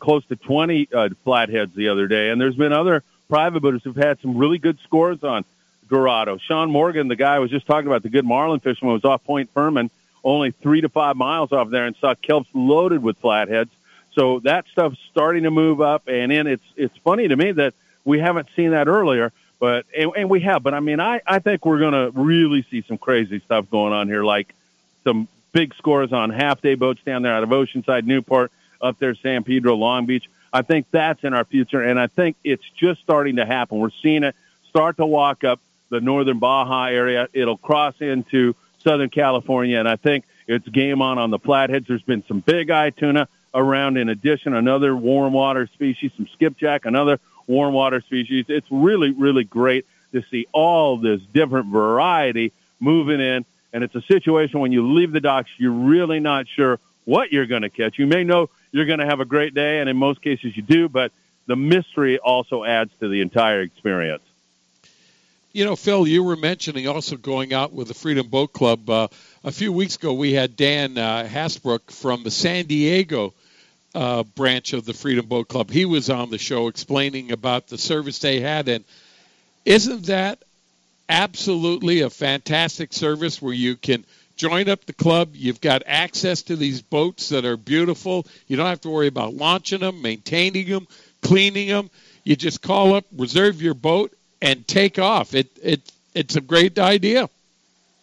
Speaker 16: close to 20 uh, flatheads the other day, and there's been other private boaters who've had some really good scores on Dorado. Sean Morgan, the guy I was just talking about, the good marlin fisherman, was off Point Fermin, only three to five miles off there, and saw kelps loaded with flatheads. So that stuff's starting to move up, and then it's it's funny to me that we haven't seen that earlier, but and, and we have. But I mean, I I think we're going to really see some crazy stuff going on here, like some big scores on half day boats down there out of Oceanside, Newport, up there, San Pedro, Long Beach. I think that's in our future, and I think it's just starting to happen. We're seeing it start to walk up the northern Baja area. It'll cross into Southern California, and I think it's game on on the flatheads. There's been some big eye tuna around. In addition, another warm water species, some skipjack, another warm water species. It's really, really great to see all this different variety moving in. And it's a situation when you leave the docks, you're really not sure what you're going to catch. You may know you're going to have a great day, and in most cases you do, but the mystery also adds to the entire experience.
Speaker 2: You know, Phil, you were mentioning also going out with the Freedom Boat Club. Uh, a few weeks ago, we had Dan uh, Hasbrook from the San Diego uh, branch of the Freedom Boat Club. He was on the show explaining about the service they had, and isn't that absolutely a fantastic service where you can join up the club? You've got access to these boats that are beautiful. You don't have to worry about launching them, maintaining them, cleaning them. You just call up, reserve your boat, and take off. It it it's a great idea.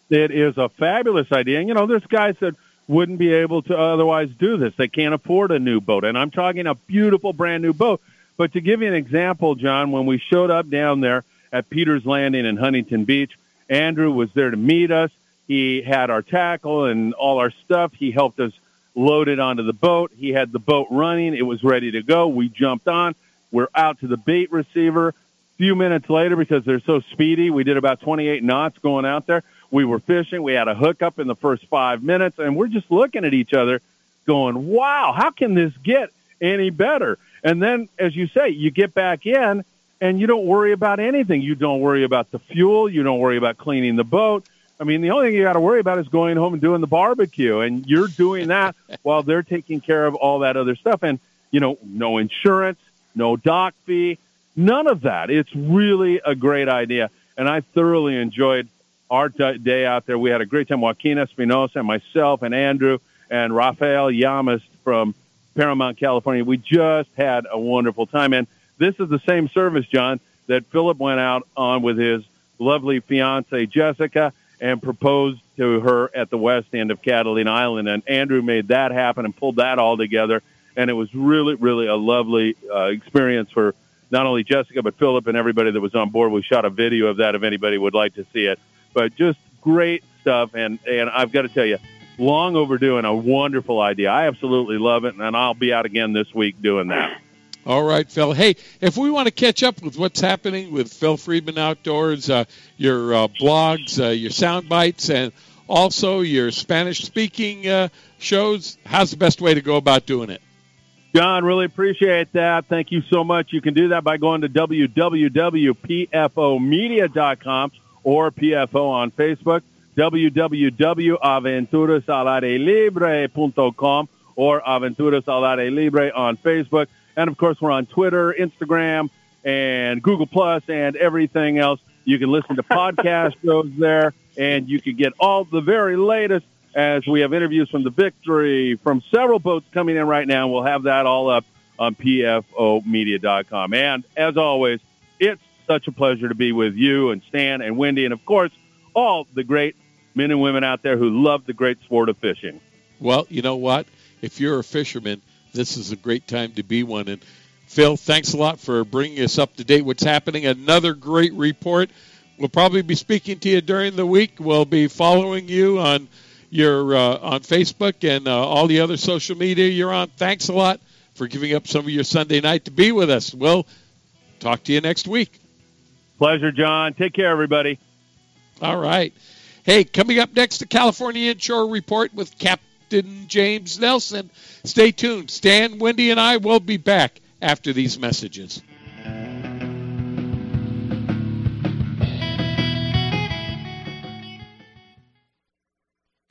Speaker 16: It is a fabulous idea. And, you know, there's guys that wouldn't be able to otherwise do this. They can't afford a new boat. And I'm talking a beautiful brand new boat. But to give you an example, John, when we showed up down there at Peter's Landing in Huntington Beach, Andrew was there to meet us. He had our tackle and all our stuff. He helped us load it onto the boat. He had the boat running. It was ready to go. We jumped on. We're out to the bait receiver few minutes later, because they're so speedy, we did about 28 knots going out there. We were fishing. We had a hookup in the first five minutes, and we're just looking at each other going, wow, how can this get any better? And then, as you say, you get back in and you don't worry about anything. You don't worry about the fuel. You don't worry about cleaning the boat. I mean, the only thing you got to worry about is going home and doing the barbecue, and you're doing that while they're taking care of all that other stuff. And you know, no insurance, no dock fee, None of that. It's really a great idea. And I thoroughly enjoyed our day out there. We had a great time. Joaquin Espinosa and myself and Andrew and Rafael Yamas from Paramount, California. We just had a wonderful time. And this is the same service, John, that Philip went out on with his lovely fiance, Jessica, and proposed to her at the west end of Catalina Island. And Andrew made that happen and pulled that all together. And it was really, really a lovely uh, experience for not only Jessica but Philip and everybody that was on board. We shot a video of that if anybody would like to see it. But just great stuff, and and I've got to tell you, long overdue and a wonderful idea. I absolutely love it, and I'll be out again this week doing that.
Speaker 2: All right, Phil. Hey, if we want to catch up with what's happening with Phil Friedman Outdoors, uh, your uh, blogs, uh, your sound bites, and also your Spanish speaking uh, shows, how's the best way to go about doing it?
Speaker 16: John, really appreciate that. Thank you so much. You can do that by going to www.pfomedia.com or PFO on Facebook, www.aventurasalairelibre.com or Aventuras al Libre on Facebook. And of course, we're on Twitter, Instagram, and Google Plus, and everything else. You can listen to podcast shows there, and you can get all the very latest as we have interviews from the Victory, from several boats coming in right now. We'll have that all up on pfomedia.com. And as always, it's such a pleasure to be with you and Stan and Wendy, and of course, all the great men and women out there who love the great sport of fishing.
Speaker 2: Well, you know what? If you're a fisherman, this is a great time to be one. And Phil, thanks a lot for bringing us up to date. What's happening? Another great report. We'll probably be speaking to you during the week. We'll be following you on you're uh, on Facebook and uh, all the other social media you're on. Thanks a lot for giving up some of your Sunday night to be with us. We'll talk to you next week.
Speaker 16: Pleasure, John. Take care, everybody.
Speaker 2: All right. Hey, coming up next, the California Inshore Report with Captain James Nelson. Stay tuned. Stan, Wendy, and I will be back after these messages.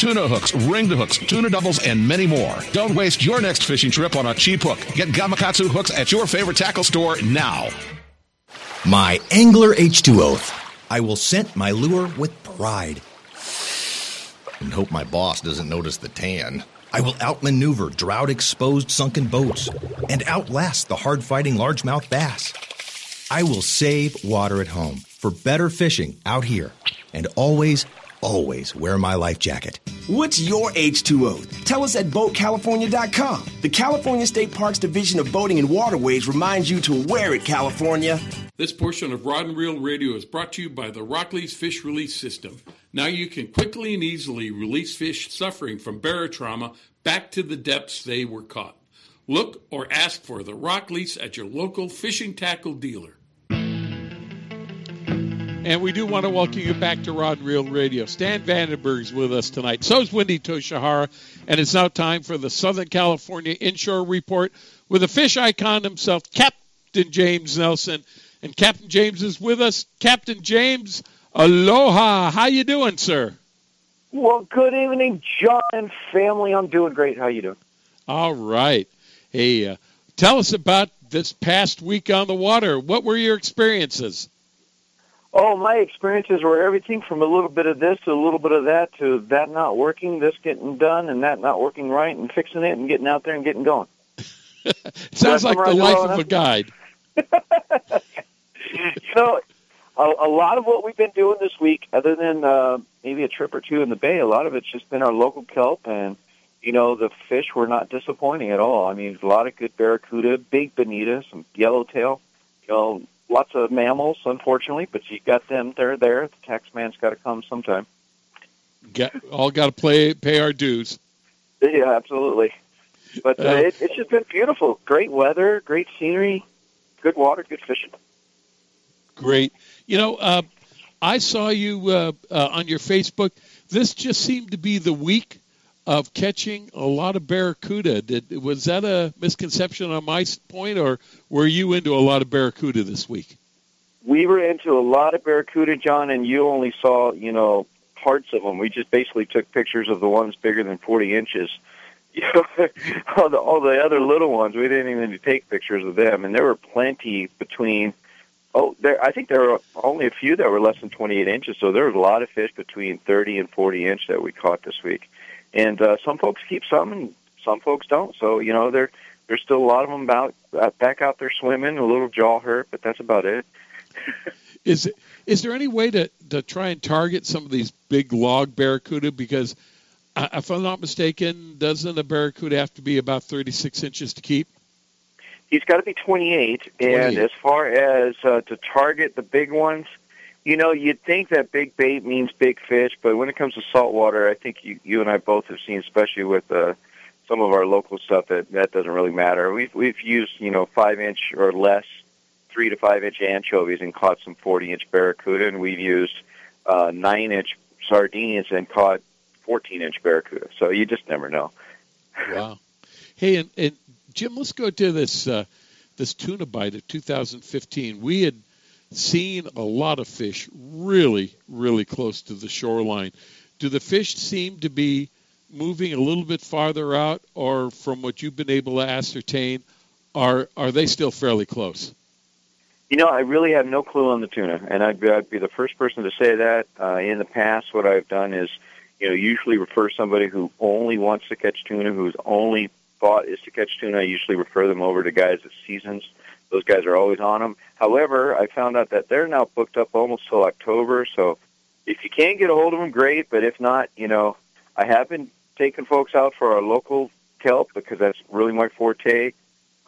Speaker 7: tuna hooks, ringed hooks, tuna doubles, and many more. Don't waste your next fishing trip on a cheap hook. Get Gamakatsu hooks at your favorite tackle store now.
Speaker 17: My Angler H2 oath. I will scent my lure with pride. And hope my boss doesn't notice the tan. I will outmaneuver drought exposed sunken boats and outlast the hard fighting largemouth bass. I will save water at home for better fishing out here and always, always wear my life jacket.
Speaker 18: What's your H2O? Tell us at BoatCalifornia.com. The California State Parks Division of Boating and Waterways reminds you to wear it, California.
Speaker 2: This portion of Rod and Reel Radio is brought to you by the Rockley's Fish Release System. Now you can quickly and easily release fish suffering from barotrauma back to the depths they were caught. Look or ask for the Rockley's at your local fishing tackle dealer. And we do want to welcome you back to Rod and Reel Radio. Stan Vandenberg's with us tonight. So is Wendy Toshihara. And it's now time for the Southern California Inshore Report with a fish icon himself, Captain James Nelson. And Captain James is with us. Captain James, aloha. How you doing, sir?
Speaker 19: Well, good evening, John and family. I'm doing great. How you doing?
Speaker 2: All right. Hey, uh, tell us about this past week on the water. What were your experiences?
Speaker 19: Oh, my experiences were everything from a little bit of this to a little bit of that to that not working, this getting done, and that not working right, and fixing it and getting out there and getting going.
Speaker 2: Sounds like the life of a guide.
Speaker 19: you know, a, a lot of what we've been doing this week, other than uh, maybe a trip or two in the bay, a lot of it's just been our local kelp, and you know the fish were not disappointing at all. I mean, a lot of good barracuda, big bonita, some yellowtail, you know, lots of mammals, unfortunately, but you got them. They're there. The tax man's got to come sometime.
Speaker 2: Get, all got to play pay our dues.
Speaker 19: Yeah, absolutely. But uh, it, it's just been beautiful. Great weather, great scenery, good water, good fishing.
Speaker 2: Great. You know, uh, I saw you uh, uh, on your Facebook. This just seemed to be the week of catching a lot of barracuda. Did, was that a misconception on my point, or were you into a lot of barracuda this week?
Speaker 19: We were into a lot of barracuda, John, and you only saw, you know, parts of them. We just basically took pictures of the ones bigger than 40 inches. You know, all, the, all the other little ones, we didn't even take pictures of them, and there were plenty between. Oh, there. I think there were only a few that were less than 28 inches. So there was a lot of fish between 30 and 40 inch that we caught this week. And uh, some folks keep some, and some folks don't. So you know, there there's still a lot of them out uh, back out there swimming, a little jaw hurt, but that's about it.
Speaker 2: is it, is there any way to to try and target some of these big log barracuda? Because uh, if I'm not mistaken, doesn't a barracuda have to be about 36 inches to keep?
Speaker 19: He's got to be 28, 28. and as far as uh, to target the big ones, you know, you'd think that big bait means big fish, but when it comes to saltwater, I think you, you and I both have seen, especially with uh, some of our local stuff, that that doesn't really matter. We've we've used you know five inch or less, three to five inch anchovies and caught some forty inch barracuda, and we've used uh, nine inch sardines and caught fourteen inch barracuda. So you just never know.
Speaker 2: Wow. Hey, and, and Jim, let's go to this uh, this tuna bite of 2015. We had seen a lot of fish really, really close to the shoreline. Do the fish seem to be moving a little bit farther out, or from what you've been able to ascertain, are are they still fairly close?
Speaker 19: You know, I really have no clue on the tuna, and I'd be, I'd be the first person to say that. Uh, in the past, what I've done is, you know, usually refer somebody who only wants to catch tuna, whose only thought is to catch tuna. I usually refer them over to guys at Seasons those guys are always on them. However, I found out that they're now booked up almost till October. So if you can get a hold of them, great. But if not, you know, I have been taking folks out for our local kelp because that's really my forte.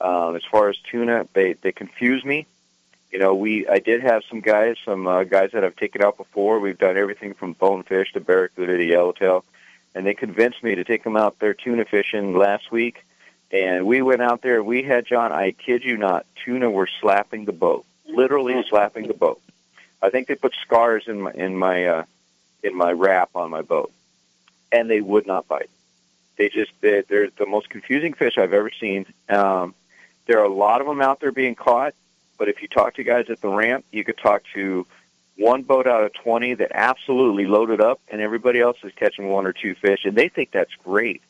Speaker 19: Um, as far as tuna, they they confuse me, You know, we I did have some guys, some uh, guys that I've taken out before. We've done everything from bonefish to barracuda to yellowtail, and they convinced me to take them out there tuna fishing last week. And we went out there. We had John. I kid you not, tuna were slapping the boat, literally slapping the boat. I think they put scars in my in my uh, in my wrap on my boat, and they would not bite. They just they, they're the most confusing fish I've ever seen. Um, there are a lot of them out there being caught, but if you talk to guys at the ramp, you could talk to one boat out of 20 that absolutely loaded up, and everybody else is catching one or two fish, and they think that's great.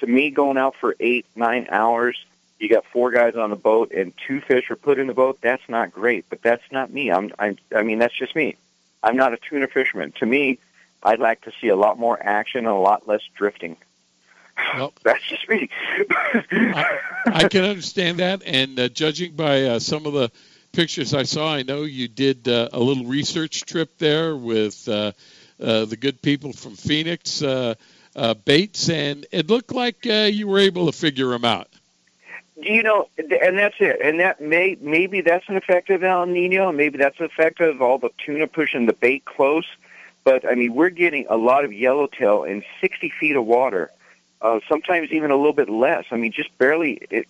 Speaker 19: To me, going out for eight, nine hours, you got four guys on the boat, and two fish are put in the boat. That's not great, but that's not me. I'm, I'm, I mean, that's just me. I'm not a tuna fisherman. To me, I'd like to see a lot more action and a lot less drifting.
Speaker 2: Well,
Speaker 19: That's just me.
Speaker 2: I, I can understand that, and uh, judging by uh, some of the pictures I saw, I know you did uh, a little research trip there with uh, uh, the good people from Phoenix uh, Baits, and it looked like uh, you were able to figure them out.
Speaker 19: you know, and that's it. And that may maybe that's an effect of El Nino. Maybe that's an effect of all the tuna pushing the bait close. But I mean, we're getting a lot of yellowtail in 60 feet of water. Uh, sometimes even a little bit less. I mean, just barely it,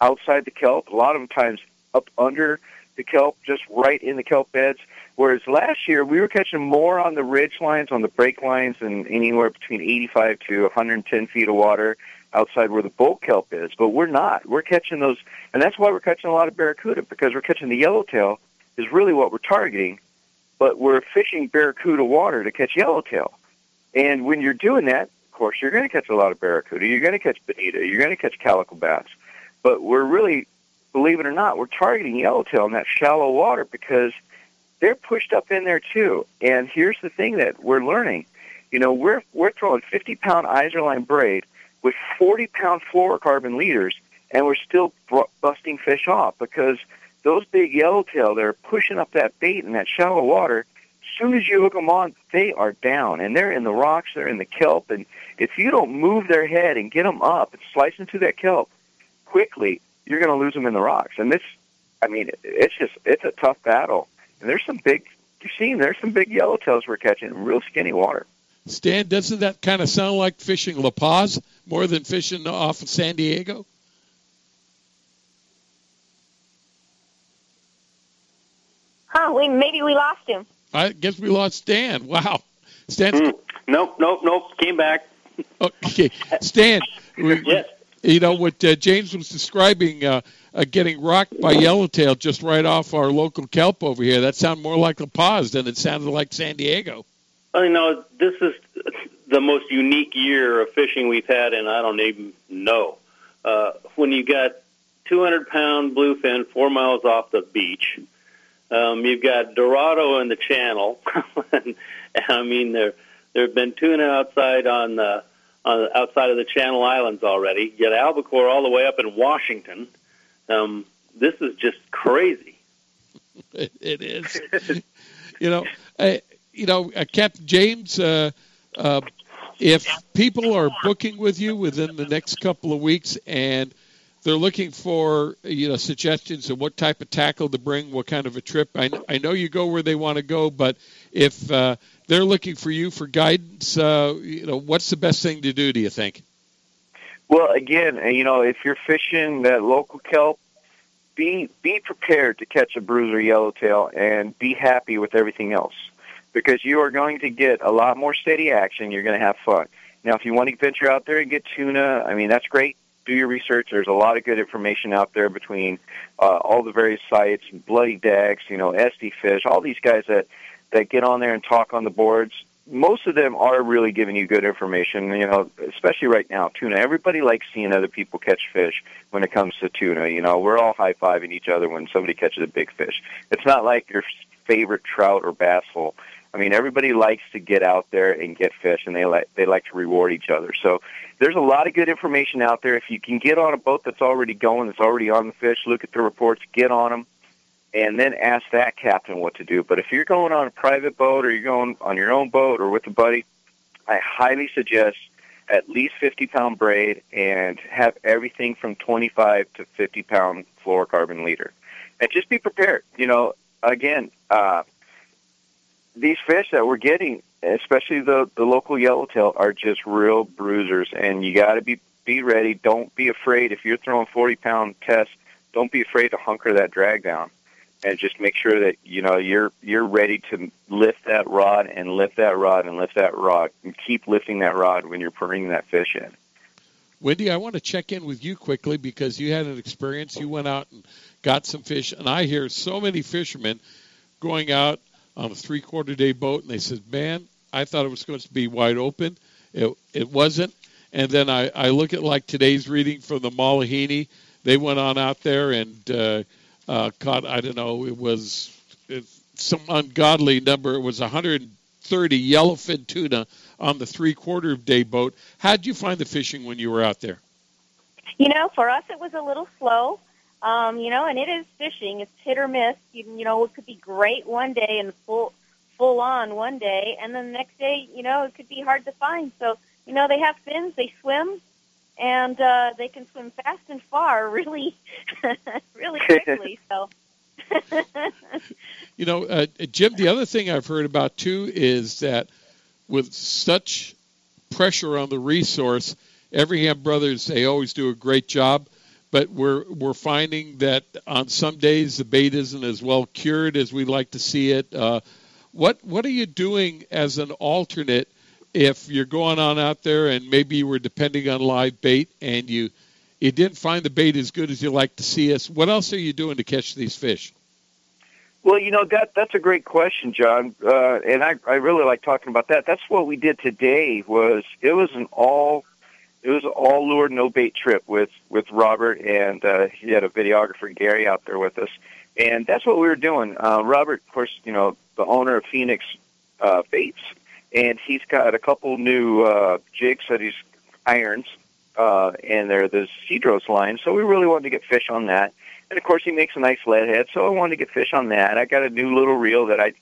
Speaker 19: outside the kelp. A lot of times up under the kelp, just right in the kelp beds. Whereas last year we were catching more on the ridge lines, on the break lines, and anywhere between 85 to 110 feet of water outside where the bulk kelp is. But we're not. We're catching those, and that's why we're catching a lot of barracuda because we're catching the yellowtail is really what we're targeting. But we're fishing barracuda water to catch yellowtail. And when you're doing that, of course, you're going to catch a lot of barracuda. You're going to catch bonita. You're going to catch calico bass. But we're really, believe it or not, we're targeting yellowtail in that shallow water because they're pushed up in there too. And here's the thing that we're learning. You know, we're we're throwing 50 pound Izorline braid with 40 pound fluorocarbon leaders, and we're still br- busting fish off because those big yellowtail they're pushing up that bait in that shallow water. As soon as you hook them on, they are down, and they're in the rocks, they're in the kelp, and if you don't move their head and get them up and slice into that kelp quickly, you're going to lose them in the rocks. And this, I mean, it's just it's a tough battle. And there's some big, you've seen there's some big yellowtails we're catching in real skinny water.
Speaker 2: Stan, doesn't that kind of sound like fishing La Paz more than fishing off of San Diego?
Speaker 4: Huh? We maybe we lost him.
Speaker 2: I guess we lost Stan. Wow, Stan. Hmm.
Speaker 3: Nope, nope, nope. Came back.
Speaker 2: Okay, Stan.
Speaker 3: Yes.
Speaker 2: You know what uh, James was describing, uh, uh, getting rocked by yellowtail just right off our local kelp over here. That sounded more like La Paz than it sounded like San Diego.
Speaker 3: I know this is the most unique year of fishing we've had, and I don't even know. Uh, when you got 200 pound bluefin four miles off the beach, um, you've got Dorado in the channel. I mean, there there have been tuna outside on the the outside of the Channel Islands already. Got albacore all the way up in Washington. Um, this is just crazy.
Speaker 2: It, it is. you know, uh, you know, uh, Captain James. Uh, uh, if people are booking with you within the next couple of weeks and they're looking for you know suggestions of what type of tackle to bring, what kind of a trip. I, I know you go where they want to go, but if uh, they're looking for you for guidance, uh, you know, what's the best thing to do? Do you think?
Speaker 19: Well, again, uh, you know, if you're fishing that local kelp, be be prepared to catch a bruiser yellowtail and be happy with everything else because you are going to get a lot more steady action. You're going to have fun. Now, if you want to venture out there and get tuna, I mean, that's great. Do your research. There's a lot of good information out there between uh, all the various sites, Bloody Decks, you know, SD Fish, all these guys that that get on there and talk on the boards. Most of them are really giving you good information, you know, especially right now, tuna. Everybody likes seeing other people catch fish when it comes to tuna. You know, we're all high fiving each other when somebody catches a big fish. It's not like your favorite trout or bass hole. I mean, everybody likes to get out there and get fish, and they like they like to reward each other. So there's a lot of good information out there. If you can get on a boat that's already going, that's already on the fish, look at the reports, get on them, and then ask that captain what to do. But if you're going on a private boat or you're going on your own boat or with a buddy, I highly suggest at least 50 pound braid and have everything from 25 to 50 pound fluorocarbon leader. and just be prepared. You know, again, uh, these fish that we're getting, especially the the local yellowtail, are just real bruisers, and you got to be be ready. Don't be afraid if you're throwing 40 pound tests. Don't be afraid to hunker that drag down, and just make sure that you know you're you're ready to lift that rod and lift that rod and lift that rod and keep lifting that rod when you're bringing that fish in.
Speaker 2: Wendy, I want to check in with you quickly because you had an experience. You went out and got some fish, and I hear so many fishermen going out on a three quarter day boat, and they said, "Man, I thought it was going to be wide open. It it wasn't." And then I I look at like today's reading from the Malahini. They went on out there and uh, uh, caught I don't know it was some ungodly number. It was 130 yellowfin tuna on the three quarter day boat. How did you find the fishing when you were out there?
Speaker 4: You know, for us it was a little slow. Um, you know, and it is fishing. It's hit or miss. You, you know, it could be great one day and full full on one day, and then the next day, you know, it could be hard to find. So, you know, they have fins, they swim, and uh, they can swim fast and far, really, really quickly. So.
Speaker 2: you know, uh, Jim. The other thing I've heard about too is that with such pressure on the resource, Everingham Brothers they always do a great job but we're we're finding that on some days the bait isn't as well cured as we like to see it. Uh, what what are you doing as an alternate if you're going on out there and maybe you were depending on live bait and you you didn't find the bait as good as you like to see us? What else are you doing to catch these fish?
Speaker 19: Well, you know that that's a great question, John, uh, and I I really like talking about that. That's what we did today. Was it was an all it was an all lure no bait trip with with Robert and uh, he had a videographer Gary out there with us, and that's what we were doing. Uh, Robert, of course, you know the owner of Phoenix uh, Baits, and he's got a couple new uh, jigs that he's irons, uh, and they're the Cedros line. So we really wanted to get fish on that, and of course he makes a nice lead head, so I wanted to get fish on that. I got a new little reel that I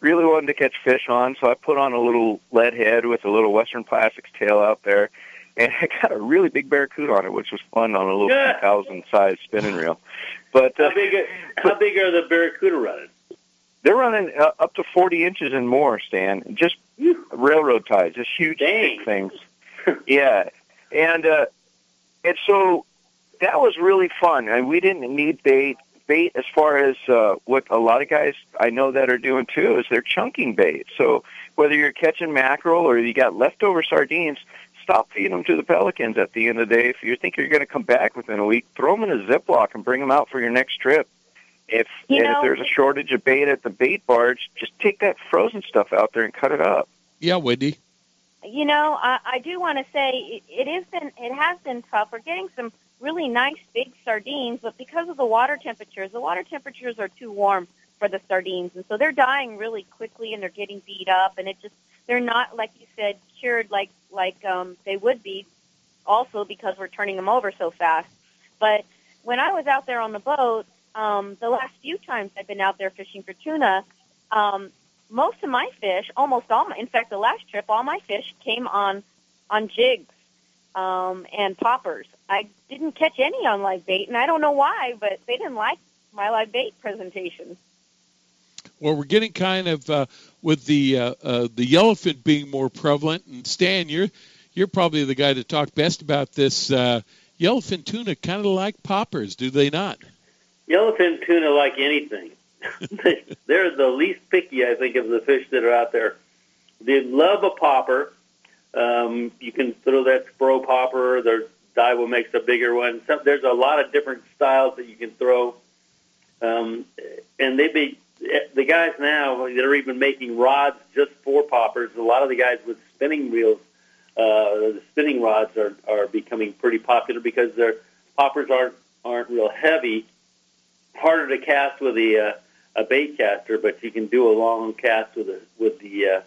Speaker 19: really wanted to catch fish on, so I put on a little lead head with a little Western Plastics tail out there and I got a really big barracuda on it, which was fun on a little
Speaker 3: Yeah.
Speaker 19: 2,000 size spinning reel. But uh,
Speaker 3: How big? How big are the barracuda running?
Speaker 19: they're running uh, up to 40 inches and more, Stan. Just railroad ties, just huge thick things. yeah, and uh, and so that was really fun. And we didn't need bait. Bait, as far as uh, what a lot of guys I know that are doing too, is they're chunking bait. So whether you're catching mackerel or you got leftover sardines, stop feeding them to the pelicans at the end of the day. If you think you're going to come back within a week, throw them in a Ziploc and bring them out for your next trip. If
Speaker 4: You
Speaker 19: and
Speaker 4: know-
Speaker 19: if there's a shortage of bait at the bait barge, just take that frozen stuff out there and cut it up.
Speaker 2: Yeah, Wendy.
Speaker 4: You know, I, I do want to say it, it is been it has been tough. We're getting some really nice big sardines, but because of the water temperatures, the water temperatures are too warm for the sardines, and so they're dying really quickly and they're getting beat up, and it just they're not like you said cured like like um, they would be. Also because we're turning them over so fast. But when I was out there on the boat, um, the last few times I've been out there fishing for tuna, um, most of my fish, almost all my, in fact, the last trip, all my fish came on on jigs um, and poppers. I didn't catch any on live bait, and I don't know why, but they didn't like my live bait presentation.
Speaker 2: Well, we're getting kind of uh, with the uh, uh, the yellowfin being more prevalent. And Stan, you're you're probably the guy to talk best about this. Uh, yellowfin tuna kind of like poppers, do they not?
Speaker 3: Yellowfin tuna like anything. They- They're the least picky, I think, of the fish that are out there. They love a popper. Um, you can throw that spro popper. There's Daiwa makes a bigger one. Some, there's a lot of different styles that you can throw. Um, and they be the guys now that are even making rods just for poppers. A lot of the guys with spinning reels, uh, the spinning rods are are becoming pretty popular because their poppers aren't aren't real heavy. Harder to cast with the uh, a bait caster, but you can do a long cast with a, with the uh,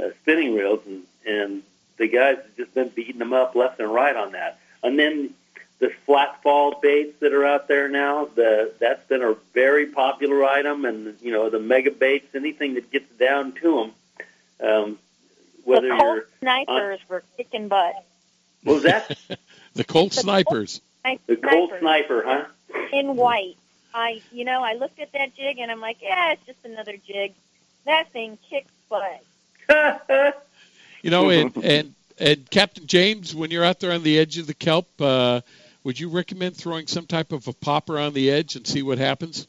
Speaker 3: uh, spinning reels, and and the guys have just been beating them up left and right on that. And then the flat fall baits that are out there now, the that's been a very popular item, and you know the mega baits, anything that gets down to them. Um, whether
Speaker 4: the Colt
Speaker 3: you're
Speaker 4: snipers were kicking butt.
Speaker 3: what was that?
Speaker 2: The Colt snipers.
Speaker 4: Sni-
Speaker 3: The Colt sniper, huh?
Speaker 4: in white. I, you know, I looked at that jig and I'm like, yeah, it's just another jig. That thing kicks butt.
Speaker 2: You know, and and and Captain James, when you're out there on the edge of the kelp, uh, would you recommend throwing some type of a popper on the edge and see what happens?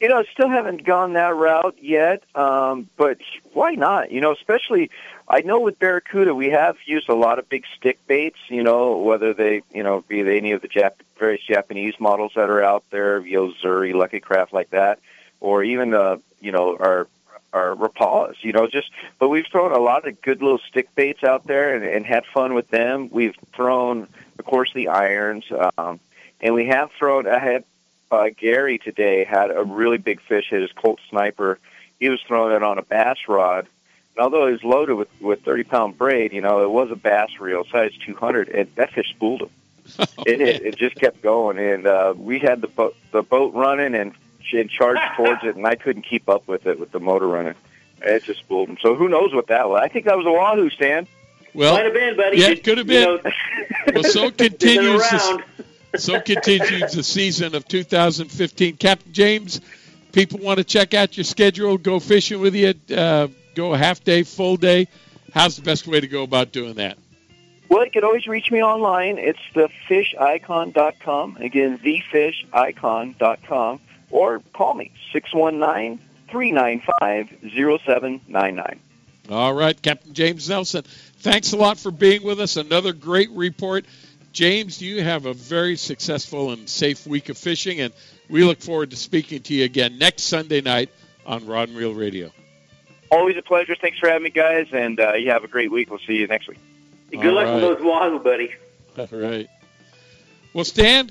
Speaker 19: You know, I still haven't gone that route yet, um, but why not? You know, especially I know with Barracuda we have used a lot of big stick baits. You know, whether they you know be any of the Jap- various Japanese models that are out there, Yo-Zuri, Lucky Craft, like that, or even uh, you know our our Rapalas, you know, just, but we've thrown a lot of good little stick baits out there and, and had fun with them. We've thrown, of course, the irons, um, and we have thrown, I had, uh, Gary today had a really big fish hit his Colt Sniper. He was throwing it on a bass rod. And although it was loaded with, with 30 pound braid, you know, it was a bass reel, size 200, and that fish spooled him. it, it, it just kept going, and uh, we had the boat, the boat running, and and charged towards it, and I couldn't keep up with it with the motor running. It just spooled him. So who knows what that was? I think that was a wahoo stand.
Speaker 2: Well,
Speaker 3: Might have been, buddy.
Speaker 2: Yeah, it could have been.
Speaker 3: You know,
Speaker 2: well, so continues the, so continues the season of 2015. Captain James, people want to check out your schedule, go fishing with you, uh, go half day, full day. How's the best way to go about doing that?
Speaker 19: Well, you can always reach me online. It's thefishicon.com. Again, thefishicon.com. Or call me, 619-395-0799.
Speaker 2: All right, Captain James Nelson, thanks a lot for being with us. Another great report. James, you have a very successful and safe week of fishing, and we look forward to speaking to you again next Sunday night on Rod and Reel Radio.
Speaker 19: Always a pleasure. Thanks for having me, guys, and uh, you have a great week. We'll see you next week.
Speaker 3: Good
Speaker 2: All
Speaker 3: luck
Speaker 2: right.
Speaker 3: with those wahoo, buddy.
Speaker 2: All right. Well, Stan,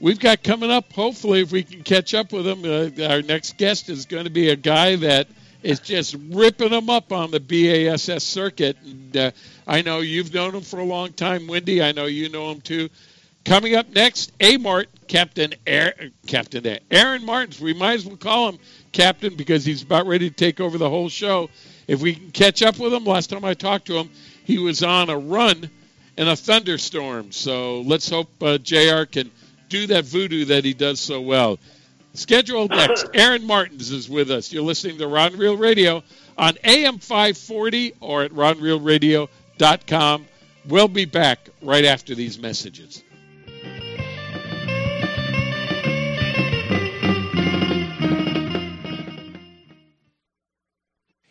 Speaker 2: we've got coming up, hopefully, if we can catch up with him, uh, our next guest is going to be a guy that is just ripping them up on the BASS circuit. And uh, I know you've known him for a long time, Wendy. I know you know him too. Coming up next, A Mart, Captain Aaron, Captain Aaron Martens. We might as well call him Captain because he's about ready to take over the whole show. If we can catch up with him, last time I talked to him, he was on a run in a thunderstorm. So let's hope uh, JR can do that voodoo that he does so well. Scheduled next, Aaron Martens is with us. You're listening to Rod Reel Radio on AM 540 or at rodreelradio.com. We'll be back right after these messages.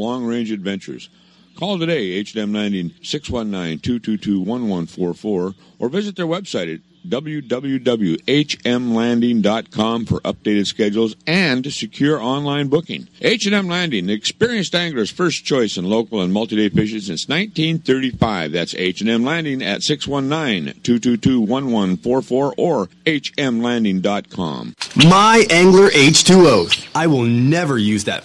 Speaker 8: long range adventures. Call today, H&M 90 619-222-1144, or visit their website at www.hmlanding.com for updated schedules and secure online booking. H&M Landing, the experienced angler's first choice in local and multi-day fishing since 1935. That's H&M Landing at 619-222-1144 or hmlanding.com.
Speaker 20: My Angler H2O. I will never use that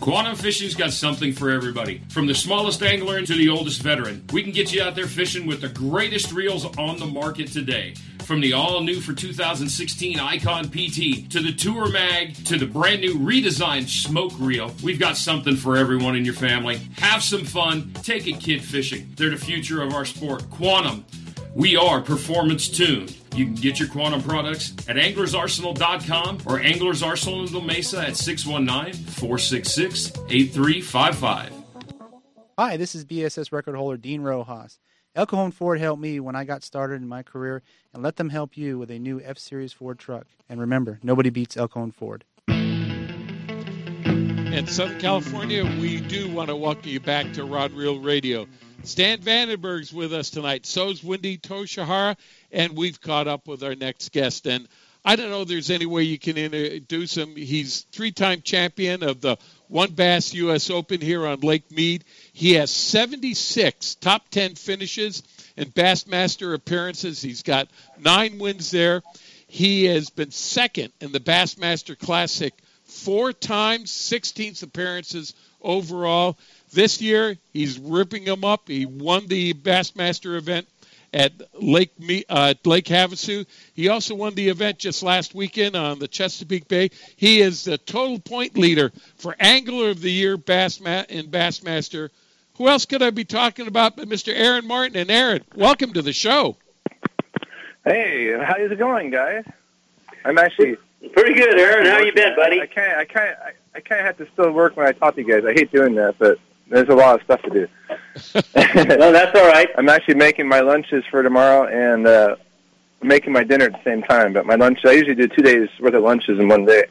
Speaker 9: Quantum Fishing's got something for everybody. From the smallest angler to the oldest veteran, we can get you out there fishing with the greatest reels on the market today. From the all new for 2016 Icon PT to the Tour Mag to the brand new redesigned Smoke Reel, we've got something for everyone in your family. Have some fun, take a kid fishing. They're the future of our sport. Quantum, we are performance tuned. You can get your Quantum products at anglersarsenal.com or Anglers Arsenal in La Mesa at 619 466 8355.
Speaker 21: Hi, this is BSS record holder Dean Rojas. El Cajon Ford helped me when I got started in my career, and let them help you with a new F Series Ford truck. And remember, nobody beats El Cajon Ford.
Speaker 2: In Southern California, we do want to welcome you back to Rod Reel Radio. Stan Vandenberg's with us tonight. So's Wendy Toshihara, and we've caught up with our next guest. And I don't know there's any way you can introduce him. He's three-time champion of the WON Bass U.S. Open here on Lake Mead. He has 76 top 10 finishes and Bassmaster appearances. He's got nine wins there. He has been second in the Bassmaster Classic four times, 16th appearances overall. This year, he's ripping them up. He won the Bassmaster event at Lake uh, Lake Havasu. He also won the event just last weekend on the Chesapeake Bay. He is the total point leader for Angler of the Year Bass Ma- in Bassmaster. Who else could I be talking about but Mr. Aaron Martens? And Aaron, welcome to the show.
Speaker 22: Hey, how's it going, guys? I'm actually
Speaker 3: pretty good, Aaron. How you been, buddy?
Speaker 22: I can't. I can't. I, I kind of have to still work when I talk to you guys. I hate doing that, but there's a lot of stuff to do.
Speaker 3: no, that's all right.
Speaker 22: I'm actually making my lunches for tomorrow and uh, making my dinner at the same time. But my lunch, I usually do two days worth of lunches in one day.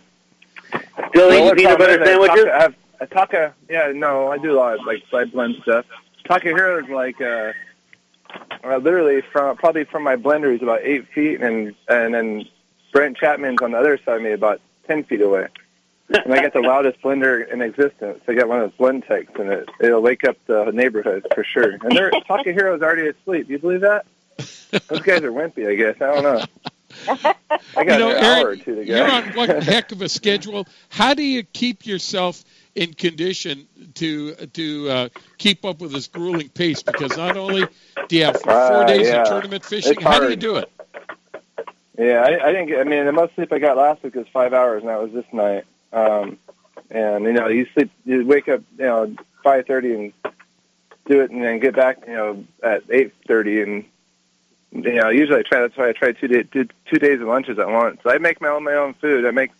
Speaker 3: Still eating peanut butter sandwiches?
Speaker 22: I have a taco. Yeah, no, I do a lot of like side blend stuff. Takahiro is like uh, uh, literally from probably from my blender is about eight feet, and and then Brent Chapman's on the other side of me about ten feet away and I got the loudest blender in existence. I got one of those Blendtecs, and it it'll wake up the neighborhood for sure. And their Takahiro's already asleep. Do you believe that? Those guys are wimpy, I guess. I don't know. I got
Speaker 2: you know,
Speaker 22: an
Speaker 2: Aaron,
Speaker 22: hour or two to go.
Speaker 2: You're on one heck of a schedule. How do you keep yourself in condition to to uh, keep up with this grueling pace? Because not only do you have four
Speaker 22: Uh,
Speaker 2: days
Speaker 22: yeah.
Speaker 2: of tournament fishing, how do you do it?
Speaker 22: Yeah, I, I didn't. Get, I mean, the most sleep I got last week was five hours, and that was this night. Um, and you know, you sleep, you wake up, you know, five thirty and do it, and then get back, you know, at eight thirty, and you know, usually I try. That's why I try two day, two, two days of lunches at once. I make my own my own food. I make.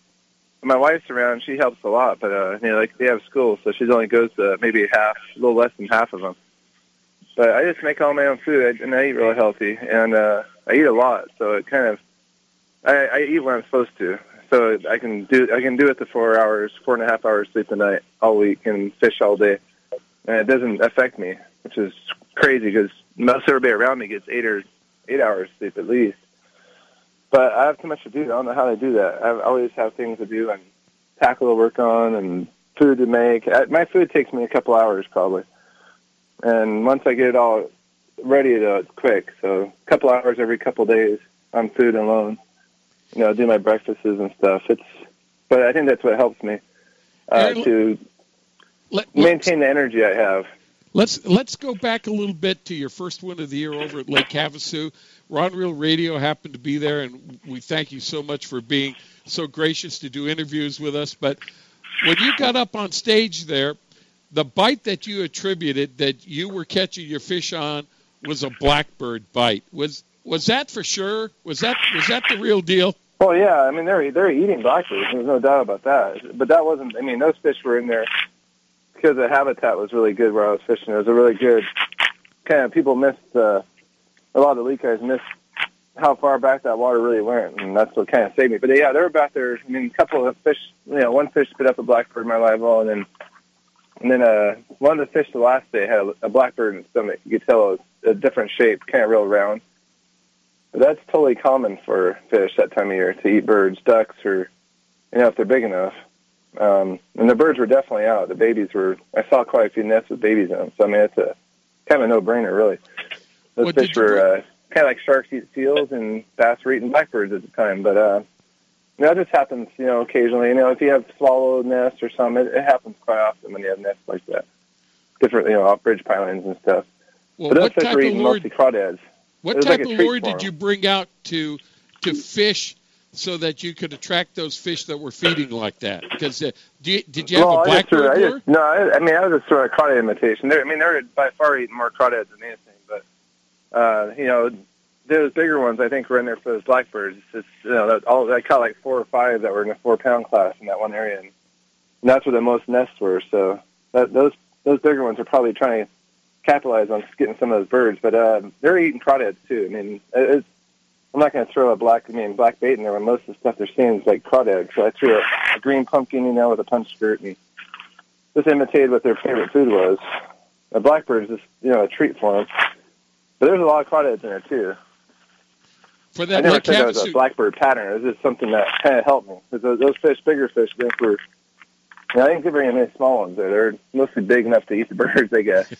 Speaker 22: My wife's around; she helps a lot, but uh, you know, like they have school, so she only goes to maybe half, a little less than half of them. But I just make all my own food, and I eat really healthy, and uh, I eat a lot, so it kind of I, I eat when I'm supposed to, so I can do I can do it the four hours, four and a half hours sleep a night all week, and fish all day, and it doesn't affect me, which is crazy because most everybody around me gets eight or eight hours sleep at least. But I have too much to do. I don't know how to do that. I always have things to do and tackle to work on and food to make. I, my food takes me a couple hours probably, and once I get it all ready, though, it's quick. So a couple hours every couple days on food alone you know, do my breakfasts and stuff. It's, but I think that's what helps me uh, to
Speaker 2: Let,
Speaker 22: maintain the energy I have.
Speaker 2: Let's let's go back a little bit to your first win of the year over at Lake Havasu. Rod Reel Radio happened to be there, and we thank you so much for being so gracious to do interviews with us. But when you got up on stage there, the bite that you attributed that you were catching your fish on was a blackbird bite. Was was that for sure? Was that was that the real deal?
Speaker 22: Well, yeah, I mean they're they're eating blackbirds. There's no doubt about that. But that wasn't. I mean, those fish were in there because the habitat was really good where I was fishing. It was a really good kind of people missed uh, a lot of the leak guys missed how far back that water really went, and that's what kind of saved me. But yeah, they were back there. I mean, a couple of fish. You know, one fish spit up a blackbird in my live well, and then and then uh, one of the fish the last day had a, a blackbird in its stomach. You could tell it was a different shape, kind of real round. That's totally common for fish that time of year to eat birds, ducks, or you know if they're big enough. Um, and the birds were definitely out. The babies were. I saw quite a few nests with babies in them. So I mean, it's a kind of a no-brainer, really. Those
Speaker 2: What
Speaker 22: fish were uh, kind of like sharks eat seals, and bass were eating blackbirds at the time. But uh, you know, it just happens, you know, occasionally. You know, if you have swallow nests or something, it, it happens quite often when you have nests like that. Different, you know, off bridge pilings and stuff.
Speaker 2: Well,
Speaker 22: but those fish were eating mostly crawdads.
Speaker 2: What type
Speaker 22: like
Speaker 2: of lure did you bring out to to fish so that you could attract those fish that were feeding like that? Because uh, do you, did you have
Speaker 22: well,
Speaker 2: a
Speaker 22: I
Speaker 2: blackbird
Speaker 22: I
Speaker 2: lure?
Speaker 22: just, no, I, I mean, I was just throwing a crawdad imitation. They're, I mean, they're by far eating more crawdads than anything. But, uh, you know, those bigger ones, I think, were in there for those blackbirds. It's just, you know, that, all, I caught like four or five that were in the four-pound class in that one area. And, and that's where the most nests were. So that, those those bigger ones are probably trying to capitalize on getting some of those birds. But uh, they're eating crawdads, too. I mean, it's, I'm not going to throw a black, I mean, black bait in there when most of the stuff they're seeing is like crawdads. So I threw a, a green pumpkin, you know, with a punch skirt and just imitated what their favorite food was. A blackbird's just, you know, a treat for them. But there's a lot of crawdads in there, too.
Speaker 2: For
Speaker 22: I never said that was a blackbird pattern. It was just something that kind of helped me. those, those fish, bigger fish, I think were, I think they're bringing any small ones there. They're mostly big enough to eat the birds, I guess.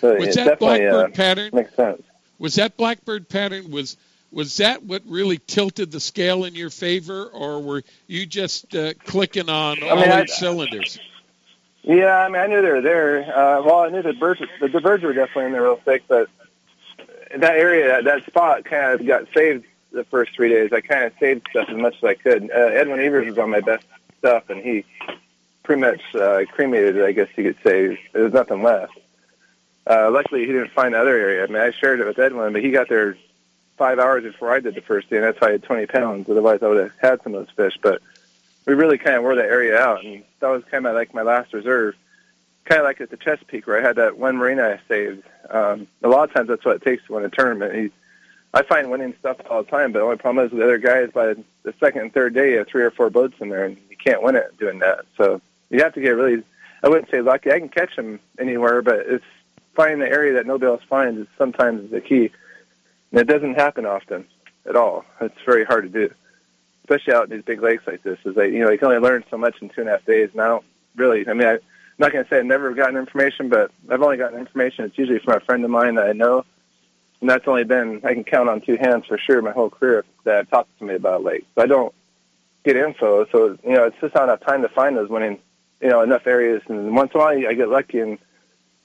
Speaker 22: So
Speaker 2: Was
Speaker 22: it
Speaker 2: that blackbird
Speaker 22: uh,
Speaker 2: pattern?
Speaker 22: makes sense.
Speaker 2: was that blackbird pattern was was that what really tilted the scale in your favor, or were you just uh, clicking on
Speaker 22: I
Speaker 2: all
Speaker 22: mean, I-
Speaker 2: cylinders?
Speaker 22: Yeah, I mean, I knew they were there. Uh, well, I knew the birds, the, the birds were definitely in there real thick, but that area, that, that spot, kind of got saved the first three days. I kind of saved stuff as much as I could. Uh, Edwin Evers was on my best stuff, and he pretty much uh, cremated. I guess you could say there was nothing left. Uh, luckily, he didn't find the other area. I mean, I shared it with Edwin, but he got there five hours before I did the first day, and that's why I had 20 pounds. Otherwise, I would have had some of those fish. But we really kind of wore that area out, and that was kind of like my last reserve. Kind of like at the Chesapeake, where I had that one marina I saved. Um, a lot of times, that's what it takes to win a tournament. He, I find winning stuff all the time, but the only problem is the other guys by the second and third day, have three or four boats in there, and can't win it doing that. So you have to get really, I wouldn't say lucky. I can catch them anywhere, but it's finding the area that nobody else finds is sometimes the key. And it doesn't happen often at all. It's very hard to do, especially out in these big lakes like this. Is that you know you can only learn so much in two and a half days, and I don't really. I mean, I, I'm not going to say I've never gotten information, but I've only gotten information. It's usually from a friend of mine that I know, and that's only been I can count on two hands for sure my whole career that I've talked to somebody about a lake. So I don't get info, so you know it's just not enough time to find those winning, you know, enough areas. And once in a while I get lucky and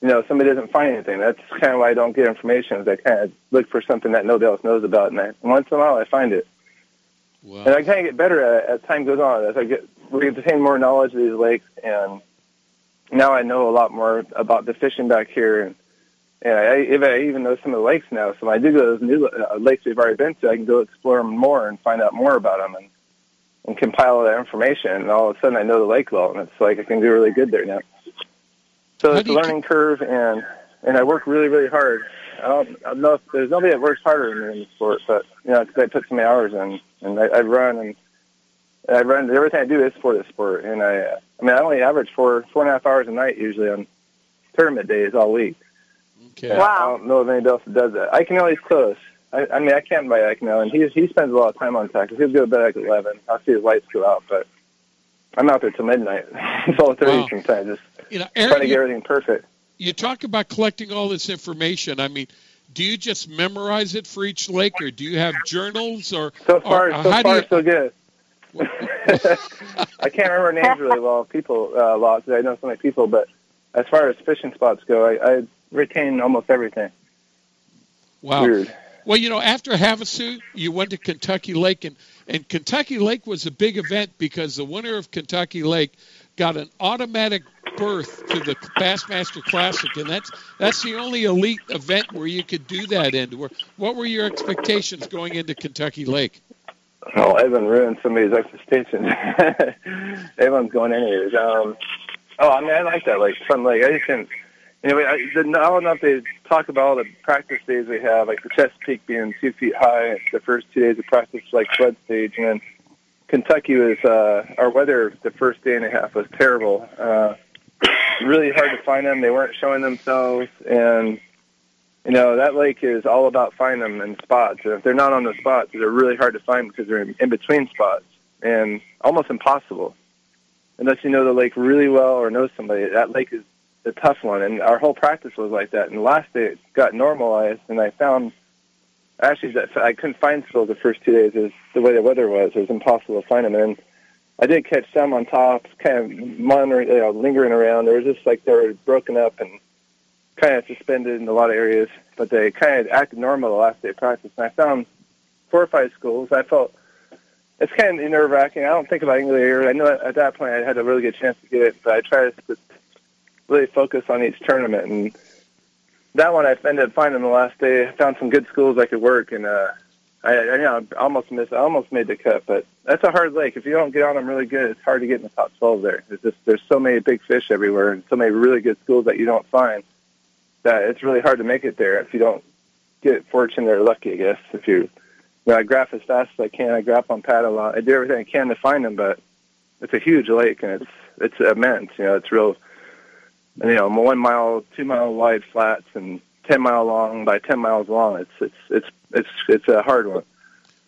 Speaker 22: you know somebody doesn't find anything. That's kind of why I don't get information. Is I kind of look for something that nobody else knows about, and, I, once in a while I find it. And I kind of get better at, as time goes on. As I get, we obtain more knowledge of these lakes, and now I know a lot more about the fishing back here. And, and I, I even know some of the lakes now, so when I do go to those new uh, lakes we've already been to, I can go explore them more and find out more about them and, and compile all that information. And all of a sudden, I know the lake well, and it's like I can do really good there now. So it's a learning curve, and and I work really, really hard. I don't, I don't know if there's nobody that works harder than me in the sport, but you know, 'cause I put so many hours in, and I, I run and I run everything I do is for the sport, and I, uh, I mean, I only average four four and a half hours a night usually on tournament days all week.
Speaker 2: Okay.
Speaker 22: And I don't know if anybody else that does that. I can always close. I, I mean, I can't I can and he he spends a lot of time on tackle. He'll go to bed like eleven. I'll see his lights go out, but I'm out there till midnight. it's all thirty
Speaker 2: Wow.
Speaker 22: sometimes, just
Speaker 2: You know,
Speaker 22: trying to get
Speaker 2: you,
Speaker 22: everything perfect.
Speaker 2: you talk about collecting all this information. I mean, do you just memorize it for each lake, or do you have journals, or
Speaker 22: So far,
Speaker 2: or
Speaker 22: so
Speaker 2: how
Speaker 22: far,
Speaker 2: do you?
Speaker 22: so good. I can't remember names really well, people uh, a lot I know so many people. But as far as fishing spots go, I, I retain almost everything.
Speaker 2: Wow.
Speaker 22: Weird.
Speaker 2: Well, you know, after Havasu, you went to Kentucky Lake, and, and Kentucky Lake was a big event because the winner of Kentucky Lake got an automatic berth to the Bassmaster Classic, and that's that's the only elite event where you could do that in. Where, what were your expectations going into Kentucky Lake?
Speaker 22: Oh, Evan ruined somebody's expectations. Everyone's going anyways. Um, oh, I mean, I like that lake. Fun lake. I just didn't. Anyway, I, know if they talk about all the practice days we have, like the Chesapeake being two feet high. The first two days of practice, like flood stage, and then Kentucky was uh, our weather. The first day and a half was terrible. Uh, really hard to find them. They weren't showing themselves, and you know that lake is all about finding them in spots. And if they're not on the spots, they're really hard to find because they're in, in between spots and almost impossible. unless you know the lake really well or know somebody. That lake is a tough one, and our whole practice was like that. And last day it got normalized, and I found actually that I couldn't find sills the first two days. Was the way the weather was; it was impossible to find them. And I did catch some on top, kind of monitoring, you know, lingering around. They were just like they were broken up and kind of suspended in a lot of areas, but they kind of acted normal the last day of practice. And I found four or five schools. I felt it's kind of nerve wracking. I don't think about here. I know at that point I had a really good chance to get it, but I try to really focus on each tournament. And that one I ended up finding the last day. I found some good schools I could work, and uh, I, I you know I almost missed. I almost made the cut, but that's a hard lake. If you don't get on them really good, it's hard to get in the top twelve there. It's just there's so many big fish everywhere, and so many really good schools that you don't find that it's really hard to make it there if you don't get fortunate or lucky. I guess if you, you know, I graph as fast as I can. I graph on pad a lot. I do everything I can to find them, but it's a huge lake and it's it's immense. You know, it's real. You know, one mile, two mile wide flats and ten mile long by ten miles long. It's it's it's it's it's a hard one.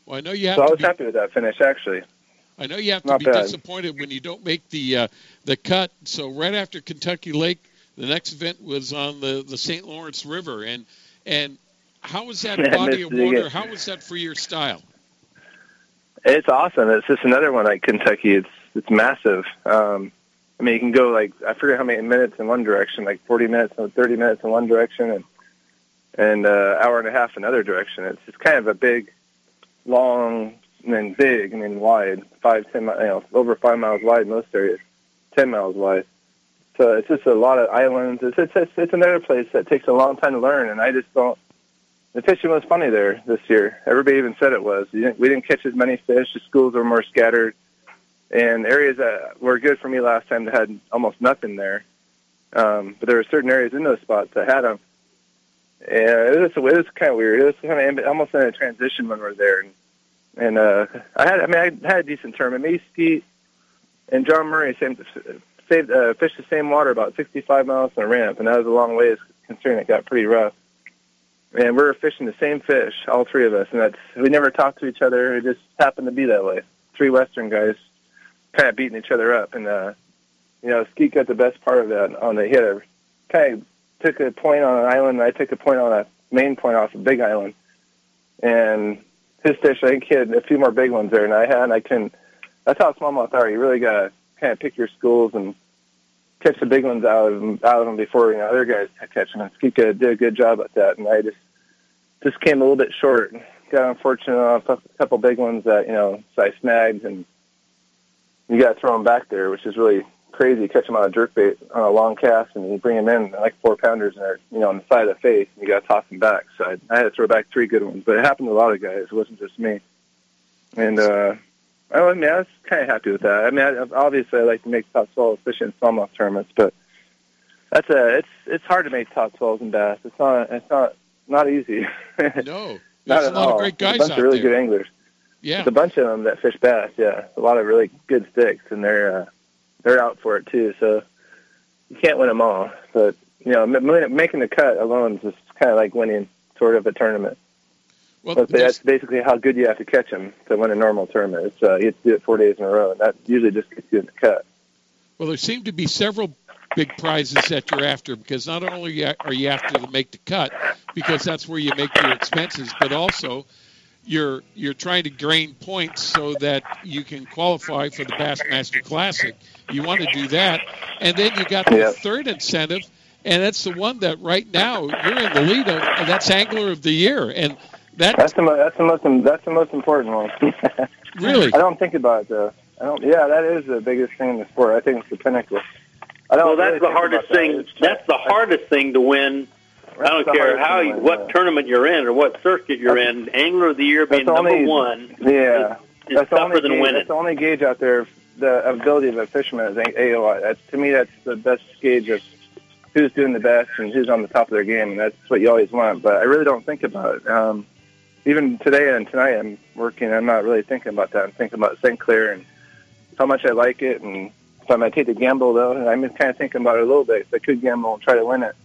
Speaker 2: Well, I know you have.
Speaker 22: So I
Speaker 2: to
Speaker 22: was
Speaker 2: be,
Speaker 22: happy with that finish actually.
Speaker 2: I know you have to be
Speaker 22: bad.
Speaker 2: disappointed when you don't make the uh, the cut. So right after Kentucky Lake, the next event was on the, the St. Lawrence River, and and how was that body of water? How was that for your style?
Speaker 22: It's awesome. It's just another one like Kentucky. It's it's massive. Um, I mean, you can go like I forget how many minutes in one direction, like forty minutes or thirty minutes in one direction, and and uh, hour and a half another direction. It's just kind of a big, long, and then big, and then wide, five, ten, you know, over five miles wide in most areas, ten miles wide. So it's just a lot of islands. It's it's it's, it's another place that takes a long time to learn, and I just don't. The fishing was funny there this year. Everybody even said it was. We didn't catch as many fish. The schools were more scattered, and areas that were good for me last time that had almost nothing there. Um, but there were certain areas in those spots that had them, and it was it was kind of weird. It was kind of almost in a transition when we were there, and and uh, I had I mean I had a decent tournament. Me, Skeet, and John Murray same, saved uh, fished the same water about 65 miles from the ramp, and that was a long ways considering it got pretty rough. And we were fishing the same fish, all three of us, and that's we never talked to each other. It just happened to be that way. Three Western guys kind of beating each other up, and uh, you know, Skeet got the best part of that. On the a kind of took a point on an island, and I took a point on a main point off a big island, and his fish, I think had a few more big ones there than I had. And I couldn't. That's how smallmouth are. You really gotta kind of pick your schools and catch the big ones out of them, out of them before you know other guys catch them. And Skeet did a good job at that, and I just just came a little bit short. Got unfortunate on a couple big ones that you know so I snagged, and you got to throw them back there, which is really crazy. Catch them on a jerkbait on a long cast, and you bring them in like four pounders, and they're you know on the side of the face, and you got to toss them back. So I, I had to throw back three good ones, but it happened to a lot of guys. It wasn't just me. And uh, I mean, I was kind of happy with that. I mean, I, obviously, I like to make top twelve, especially in smallmouth tournaments, but that's a it's it's hard to make top twelves in bass. It's not it's not not easy.
Speaker 2: No,
Speaker 22: Not
Speaker 2: there's
Speaker 22: at
Speaker 2: a lot
Speaker 22: all.
Speaker 2: of great
Speaker 22: There's
Speaker 2: guys
Speaker 22: a bunch
Speaker 2: out
Speaker 22: of really
Speaker 2: there.
Speaker 22: good anglers.
Speaker 2: Yeah.
Speaker 22: There's a bunch of them that fish bass. Yeah, a lot of really good sticks, and they're uh, they're out for it too. So you can't win them all, but you know, making the cut alone is just kind of like winning sort of a tournament.
Speaker 2: Well,
Speaker 22: But that's basically how good you have to catch them to win a normal tournament. It's uh, you have to do it four days in a row, and that usually just gets you in the cut.
Speaker 2: Well, there seem to be several big prizes that you're after because not only are you after to make the cut because that's where you make your expenses, but also you're you're trying to gain points so that you can qualify for the Bassmaster Classic. You want to do that, and then you got the
Speaker 22: Yeah.
Speaker 2: third incentive, and that's the one that right now you're in the lead of, and that's Angler of the Year, and that
Speaker 22: That's the mo- that's the most that's the most important one.
Speaker 2: Really?
Speaker 22: I don't think about it though. I don't. Yeah, that is the biggest thing in the sport. I think it's the pinnacle. I don't
Speaker 3: well, that's
Speaker 22: really
Speaker 3: the hardest
Speaker 22: about that.
Speaker 3: thing. That's the hardest thing to win. I don't care how you, what
Speaker 22: yeah.
Speaker 3: tournament you're in or what circuit you're in. Angler of the Year being
Speaker 22: That's
Speaker 3: number
Speaker 22: only-
Speaker 3: one.
Speaker 22: Yeah,
Speaker 3: is
Speaker 22: that's
Speaker 3: tougher than
Speaker 22: gauge,
Speaker 3: winning.
Speaker 22: That's the only gauge out there. The ability of a fisherman is AOY. That's to me, that's the best gauge of who's doing the best and who's on the top of their game, and that's what you always want. But I really don't think about it. Um, even today and tonight, I'm working. I'm not really thinking about that. I'm thinking about St. Clair and how much I like it, and if I might take the gamble though. And I'm kind of thinking about it a little bit. 'cause I could gamble and try to win it,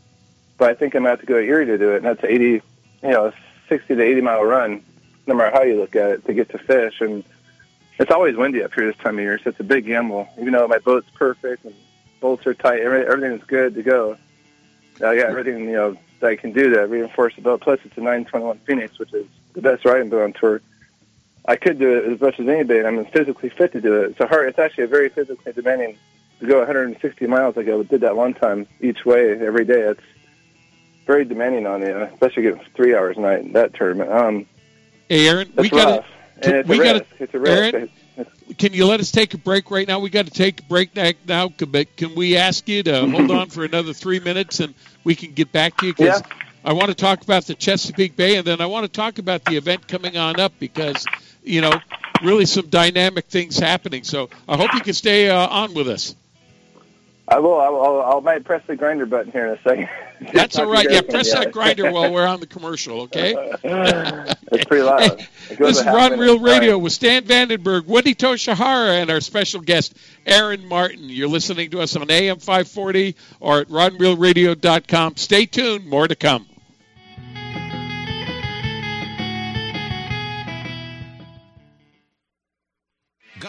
Speaker 22: but I think I'm have to go to Erie to do it, and that's 80, you know, 60 to 80 mile run, no matter how you look at it, to get to fish. And it's always windy up here this time of year, so it's a big gamble. Even though my boat's perfect and bolts are tight, every, everything's good to go. Uh, I got everything you know that I can do to reinforce the boat. Plus, it's a 921 Phoenix, which is the best riding boat on tour. I could do it as much as anybody, and I'm physically fit to do it. A hard. It's actually a very physically demanding to go 160 miles. Like I did that one time each way every day. It's very demanding on you, especially getting three hours a night in that tournament. Um,
Speaker 2: hey, Aaron,
Speaker 22: we
Speaker 2: got
Speaker 22: it's
Speaker 2: we got.
Speaker 22: It's a risk.
Speaker 2: Aaron, can you let us take a break right now? We got to take a break now. But can we ask you to hold on for another three minutes and we can get back to you? Because
Speaker 22: Yeah.
Speaker 2: I want to talk about the Chesapeake Bay and then I want to talk about the event coming on up because, you know, really some dynamic things happening. So I hope you can stay uh, on with us.
Speaker 22: I will. I'll, I'll, I'll might press the grinder button here in a second.
Speaker 2: That's all right. Yeah,
Speaker 22: Talk to you
Speaker 2: press that grinder while we're on the commercial, okay?
Speaker 22: it's pretty loud. It
Speaker 2: This is
Speaker 22: minute. Reel.
Speaker 2: Radio with Stan Vandenberg, Wendy Toshihara, and our special guest, Aaron Martens. You're listening to us on AM 540 or at rodreelradio.com. Stay tuned. More to come.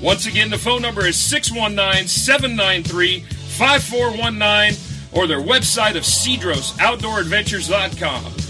Speaker 9: Once again, the phone number is 619 793 5419 or their website of cedrosoutdooradventures.com.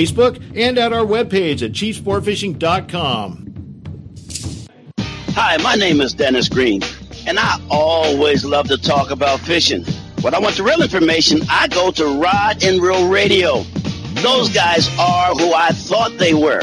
Speaker 23: and at our webpage at chiefsportfishing.com.
Speaker 24: Hi, my name is Dennis Green, and I always love to talk about fishing. When I want the real information, I go to Rod and Reel Radio. Those guys are who I thought they were.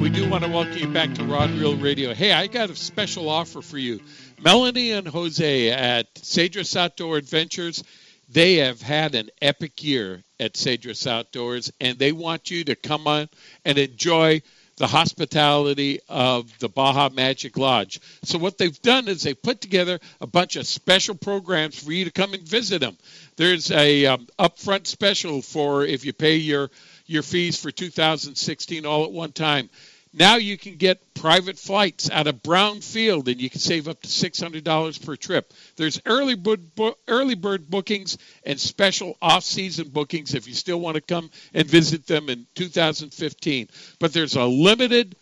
Speaker 2: We do want to welcome you back to Rod Reel Radio. Hey, I got a special offer for you. Melanie and Jose at Cedros Outdoor Adventures, they have had an epic year at Cedros Outdoors, and they want you to come on and enjoy the hospitality of the Baja Magic Lodge. So what they've done is they've put together a bunch of special programs for you to come and visit them. There's a um, upfront special for if you pay your your fees for 2016 all at one time. Now you can get private flights out of Brown Field, and you can save up to $600 per trip. There's early bird, early bird bookings and special off-season bookings if you still want to come and visit them in 2015. But there's a limited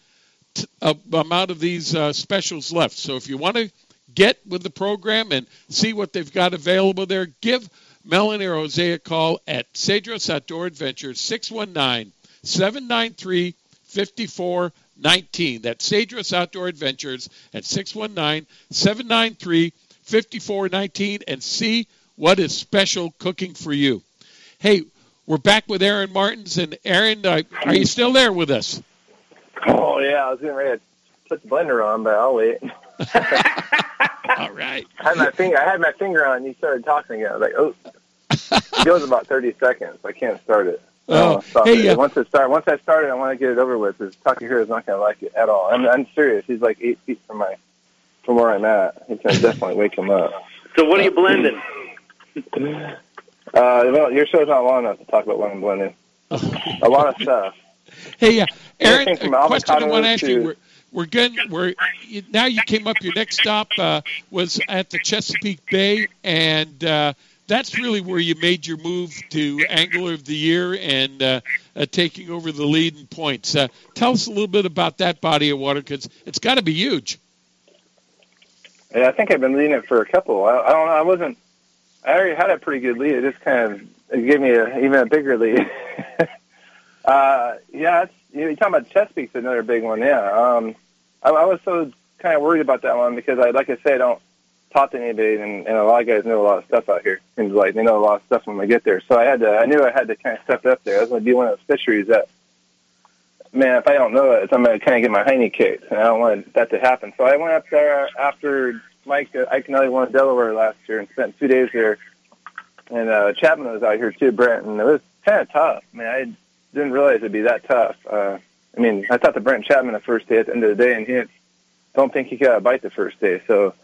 Speaker 2: amount of these uh, specials left. So if you want to get with the program and see what they've got available there, give Melanie or Jose a call at Cedros Outdoor Adventures 619 793 5419. That's Cedros Outdoor Adventures at 619 793 5419 and see what is special cooking for you. Hey, we're back with Aaron Martens. And Aaron, uh, are you still there with us?
Speaker 22: Oh, yeah. I was getting ready to put the blender on, but I'll wait.
Speaker 2: All right.
Speaker 22: I had my finger. I had my finger on. and You started talking again. I was like, oh, it goes about thirty seconds. I can't start it. I
Speaker 2: Oh,
Speaker 22: wanna
Speaker 2: hey,
Speaker 22: it.
Speaker 2: uh,
Speaker 22: once it start, once I started, I want to get it over with. Because Takahiro is not going to like it at all. I'm, I'm serious. He's like eight feet from my, from where I'm at. He's going to definitely wake him up.
Speaker 3: So what are you blending?
Speaker 22: Uh, well, your show's not long enough to talk about what I'm blending. a lot of stuff.
Speaker 2: Hey, uh, Aaron,
Speaker 22: Everything from
Speaker 2: a question I want to ask you. We're, we're good. We're now. You came up. Your next stop uh, was at the Chesapeake Bay, and uh, that's really where you made your move to Angler of the Year and uh, uh, taking over the lead in points. Uh, tell us a little bit about that body of water because it's got to be huge.
Speaker 22: Yeah, I think I've been leading it for a couple. I, I don't know. I wasn't. I already had a pretty good lead. It just kind of it gave me a, even a bigger lead. uh, yeah, it's, you know, you're talking about Chesapeake's another big one. Yeah, um, I, I was so kind of worried about that one because I, like I say, I don't talk to anybody, and, and a lot of guys know a lot of stuff out here. Seems like they know a lot of stuff when they get there. So I had to. I knew I had to kind of step up there. I was going to be one of those fisheries that. Man, if I don't know it, I'm going to kind of get my hiney kicked, and I don't want that to happen. So I went up there after Mike uh, Iaconelli won Delaware last year and spent two days there. And uh, Chapman was out here too, Brent, and it was kind of tough. I mean, I didn't realize it'd be that tough. Uh, I mean, I thought the Brent Chapman the first day at the end of the day, and he didn't, don't think he got a bite the first day. So,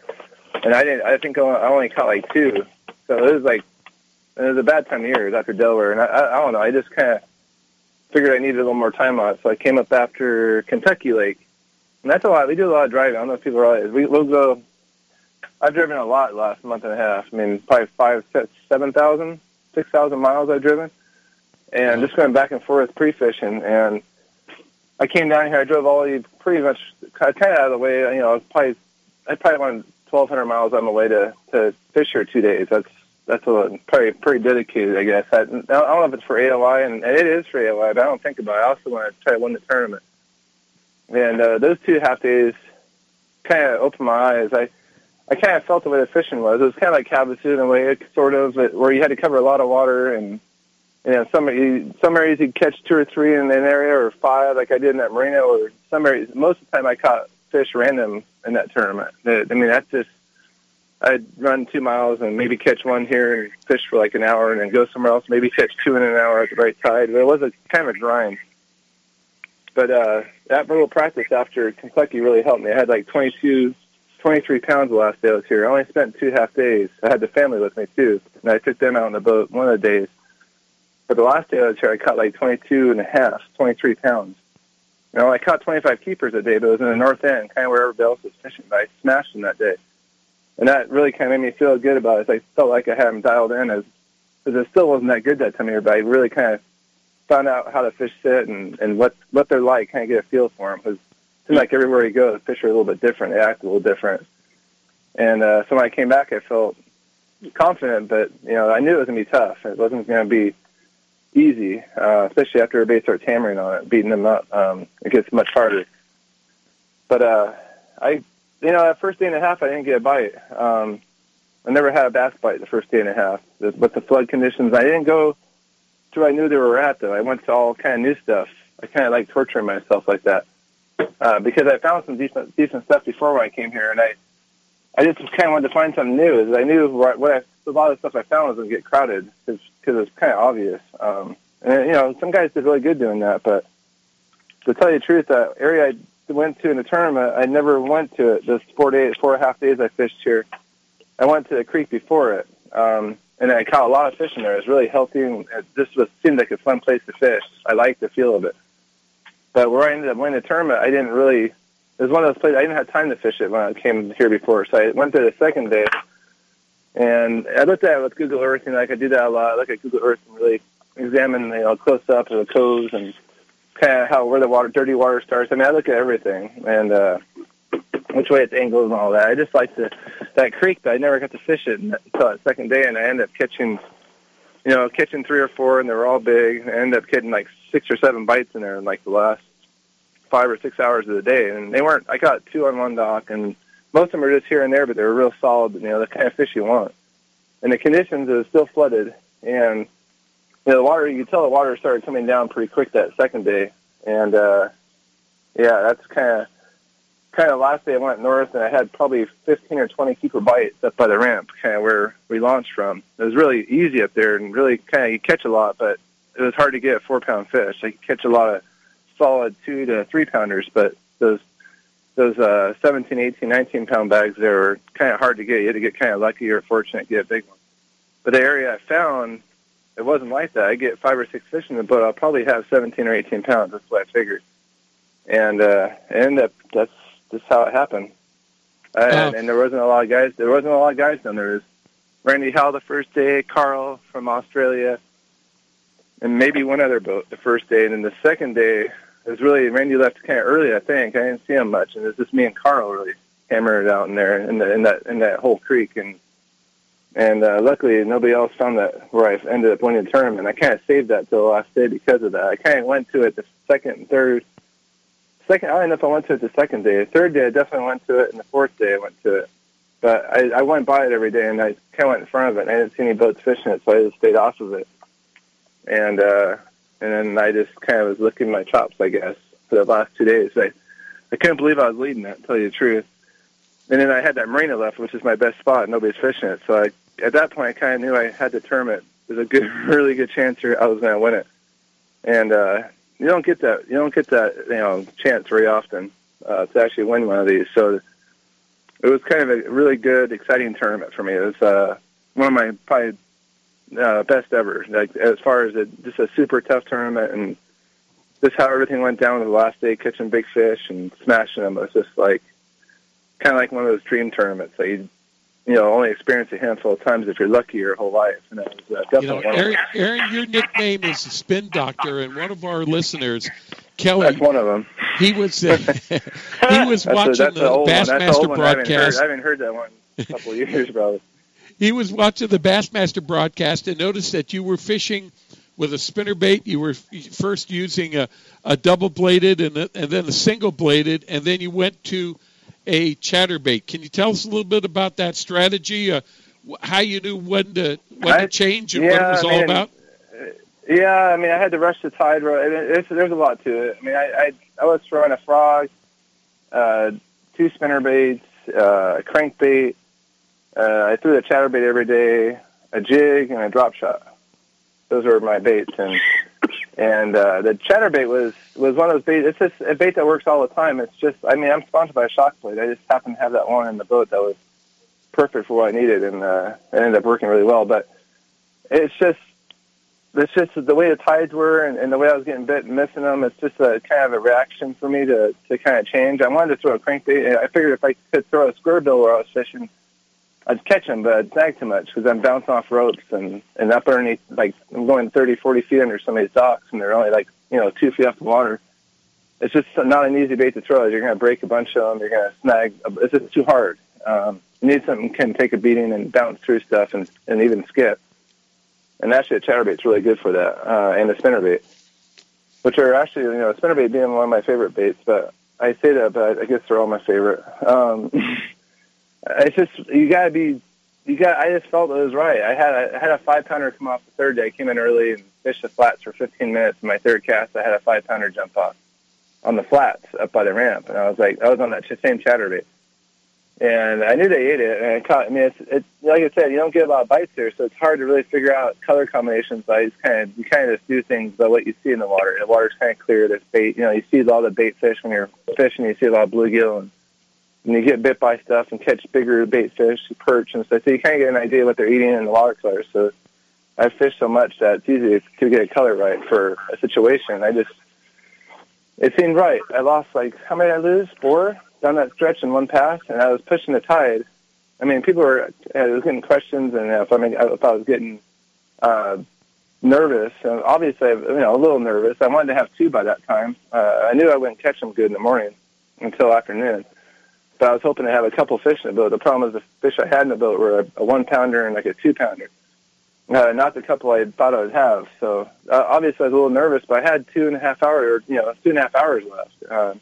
Speaker 22: and I didn't. I think I only caught like two. So it was like it was a bad time of year. It was after Delaware, and I, I, I don't know. I just kind of figured I needed a little more time on it, so I came up after Kentucky Lake, and that's a lot. We do a lot of driving. I don't know if people realize we, we'll go. I've driven a lot last month and a half. I mean, probably five, seven thousand, six thousand miles I've driven, and just going back and forth pre-fishing. And I came down here. I drove all the pretty much kind of out of the way. You know, I was probably I probably went twelve hundred miles on the way to to fish here two days. That's that's a pretty pretty dedicated, I guess. I, I don't know if it's for AOY, and it is for AOY, but I don't think about it. I also want to try to win the tournament. And uh, those two half days kind of opened my eyes. I I kind of felt the way the fishing was. It was kind of like Havasu in a way, sort of, where you had to cover a lot of water, and you know, some you, some areas you'd catch two or three in an area, or five, like I did in that marina, or some areas. Most of the time, I caught fish random in that tournament. I mean, that's just I'd run two miles and maybe catch one here and fish for like an hour, and then go somewhere else, maybe catch two in an hour at the right tide. But it was a kind of a grind. But uh, that little practice after Kentucky really helped me. I had like 22, 23 pounds the last day I was here. I only spent two half days. I had the family with me too, and I took them out on the boat one of the days. But the last day I was here, I caught like 22 and a half, 23 pounds. You know, I caught 25 keepers a day, but it was in the north end, kind of where everybody else was fishing. But I smashed them that day. And that really kind of made me feel good about it. I felt like I had them dialed in as, because it still wasn't that good that time of year, but I really kind of found out how the fish sit and, and what, what they're like, kind of get a feel for them. Because it seems like everywhere you go, the fish are a little bit different. They act a little different. And uh, so when I came back, I felt confident, but, you know, I knew it was going to be tough. It wasn't going to be easy, uh, especially after everybody starts hammering on it, beating them up. Um, it gets much harder. But uh, I, you know, that first day and a half, I didn't get a bite. Um, I never had a bass bite the first day and a half. With the flood conditions, I didn't go to where I knew they were at, though. I went to all kind of new stuff. I kind of like torturing myself like that uh, because I found some decent decent stuff before when I came here, and I I just kind of wanted to find something new. Is I knew what, I, a lot of the stuff I found was going to get crowded because it was kind of obvious. Um, and you know, some guys did really good doing that, but to tell you the truth, that area I went to in the tournament, I never went to it. Those four days, four and a half days I fished here, I went to the creek before it, um, and I caught a lot of fish in there. It was really healthy, and it just was seemed like a fun place to fish. I liked the feel of it. But where I ended up winning the tournament, I didn't really. It was one of those places I didn't have time to fish it when I came here before, so I went there the second day, and I looked at it with Google Earth, and like I do that a lot. I look at Google Earth and really examine, you know, close up of the coves and kind of how where the water, dirty water starts. I mean, I look at everything and uh, which way it angles and all that. I just like the that creek, but I never got to fish it until that second day, and I ended up catching, you know, catching three or four, and they were all big. I ended up getting like six or seven bites in there in like the last five or six hours of the day, and they weren't. I got two on one dock, and most of them are just here and there, but they were real solid. You know, the kind of fish you want. And the conditions it was still flooded, and you know, the water. You could tell the water started coming down pretty quick that second day, and uh, yeah, that's kind of kind of last day I went north, and I had probably 15 or 20 keeper bites up by the ramp, kind of where we launched from. It was really easy up there, and really kind of you catch a lot, but it was hard to get a four pound fish. I could catch a lot of solid two to three pounders, but those those uh, 17, 18, 19 pound bags they were kind of hard to get. You had to get kind of lucky or fortunate to get a big one. But the area I found, it wasn't like that. I get five or six fish in the boat. I'll probably have 17 or 18 pounds. That's what I figured. And uh, and that, that's just how it happened. Uh, and, and there wasn't a lot of guys. There wasn't a lot of guys down there. Was Randy Howell the first day, Carl from Australia, and maybe one other boat the first day. And then the second day, it was really Randy left kind of early. I think I didn't see him much, and it was just me and Carl really hammering it out in there in, the, in that in that whole creek. And and uh, luckily nobody else found that where I ended up winning the tournament. I kind of saved that till the last day because of that. I kind of went to it the second third. Second, I don't know if I went to it the second day. The third day, I definitely went to it, and the fourth day, I went to it. But I, I went by it every day, and I kind of went in front of it, and I didn't see any boats fishing it, so I just stayed off of it. And uh, and then I just kind of was licking my chops, I guess, for the last two days. I I couldn't believe I was leading it, to tell you the truth. And then I had that marina left, which is my best spot, and nobody's fishing it. So I, at that point, I kind of knew I had to term it. There's a good, really good chance here I was going to win it. And uh, you don't get that, you don't get that, you know, chance very often uh, to actually win one of these. So it was kind of a really good, exciting tournament for me. It was uh, one of my probably uh, best ever. Like as far as a, just a super tough tournament and just how everything went down the last day, catching big fish and smashing them. It was just like kind of like one of those dream tournaments that you you know only experience a handful of times if you're lucky your whole life. And it was uh,
Speaker 2: You
Speaker 22: definitely
Speaker 2: know,
Speaker 22: one
Speaker 2: Aaron. Aaron, your nickname is the Spin Doctor, and one of our listeners, Kelly,
Speaker 22: That's one of them.
Speaker 2: he was uh, he was
Speaker 22: That's
Speaker 2: watching
Speaker 22: that's
Speaker 2: the. Bassmaster
Speaker 22: one. I haven't, heard,
Speaker 2: broadcast.
Speaker 22: I haven't heard that one in a couple of years, probably.
Speaker 2: He was watching the Bassmaster broadcast and noticed that you were fishing with a spinner bait. You were first using a, a double bladed and, a, and then a single bladed, and then you went to a chatterbait. Can you tell us a little bit about that strategy? Uh, how you knew when to when
Speaker 22: I-
Speaker 2: to change and what it was
Speaker 22: I
Speaker 2: all
Speaker 22: mean,
Speaker 2: about?
Speaker 22: Yeah, I mean, I had to rush the tide. It's, there's a lot to it. I mean, I I, I was throwing a frog, uh, two spinner baits, uh, a crankbait. Uh, I threw the chatterbait every day, a jig, and a drop shot. Those were my baits, and and uh, the chatterbait was was one of those baits. It's just a bait that works all the time. It's just, I mean, I'm sponsored by a Shock Blade. I just happened to have that one in the boat that was perfect for what I needed, and uh, it ended up working really well. But it's just it's just the way the tides were and, and the way I was getting bit and missing them. It's just a kind of a reaction for me to to kind of change. I wanted to throw a crankbait. I figured if I could throw a square bill where I was fishing, I'd catch them, but I'd snag too much because I'm bouncing off ropes and and up underneath like I'm going 30, 40 feet under some of these docks, and they're only like you know two feet off the water. It's just not an easy bait to throw. You're going to break a bunch of them. You're going to snag. It's just too hard. Um, you need something can take a beating and bounce through stuff and and even skip. And actually, a chatterbait's really good for that, uh, and a spinnerbait, which are actually, you know, a spinnerbait being one of my favorite baits. But I say that, but I guess they're all my favorite. Um, Uh, it's just you gotta be, you got. I just felt it was right. I had a, I had a five pounder come off the third day. I came in early and fished the flats for 15 minutes. And my third cast, I had a five pounder jump off on the flats up by the ramp, and I was like, I was on that same chatterbait. and I knew they ate it. And I caught. I mean, it's, it's like I said, you don't get a lot of bites there, so it's hard to really figure out color combinations. By just kind of you kind of just do things by what you see in the water. The water's kind of clear. There's bait. You know, you see all the bait fish when you're fishing. You see a lot of bluegill and. And you get bit by stuff and catch bigger bait fish, perch and stuff. So you kind of get an idea what they're eating in the water color. So I fish so much that it's easy to get a color right for a situation. I just it seemed right. I lost like how many did I lose? Four down that stretch in one pass, and I was pushing the tide. I mean, people were I was getting questions, and if I mean if I was getting uh, nervous, and obviously you know a little nervous. I wanted to have two by that time. Uh, I knew I wouldn't catch them good in the morning until afternoon. But I was hoping to have a couple fish in the boat. The problem was the fish I had in the boat were a, a one pounder and like a two pounder. Uh, not the couple I thought I would have. So uh, obviously I was a little nervous, but I had two and a half hours, or you know, two and a half hours left. Uh,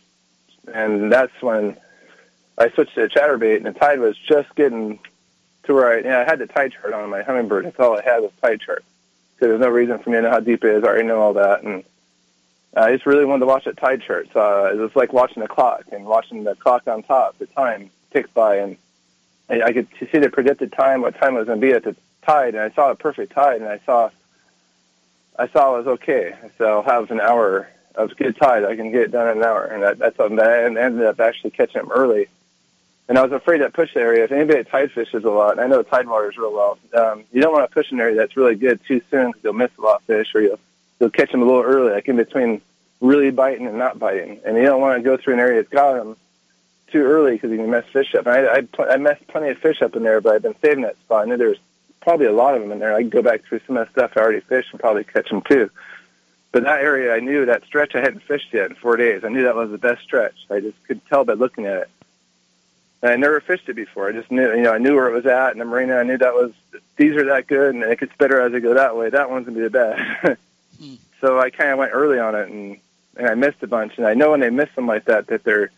Speaker 22: and that's when I switched to a chatterbait, and the tide was just getting to where I, you know, I had the tide chart on my Humminbird. That's all I had was tide chart. So there's no reason for me to know how deep it is. I already know all that, and I just really wanted to watch that tide chart. So uh, it was like watching the clock and watching the clock on top. The time ticked by, and I, could see the predicted time, what time it was going to be at the tide, and I saw a perfect tide, and I saw, I saw it was okay. So I'll have an hour of good tide. I can get it done in an hour, and that, that's something that I ended up actually catching them early. And I was afraid that push area. If anybody tide fishes a lot, and I know tide waters real well, um, you don't want to push an area that's really good too soon because you'll miss a lot of fish, or you'll you'll catch them a little early, like in between really biting and not biting. And you don't want to go through an area that's got them too early because you can mess fish up. And I, I, I messed plenty of fish up in there, but I've been saving that spot. I knew there was probably a lot of them in there. I could go back through some of the stuff I already fished and probably catch them too. But that area, I knew that stretch I hadn't fished yet in four days. I knew that was the best stretch. I just could tell by looking at it. And I never fished it before. I just knew, you know, I knew where it was at in the marina. I knew that was these are that good, and it gets better as I go that way. That one's gonna be the best. So I kind of went early on it, and and I missed a bunch. And I know when they miss them like that, that they're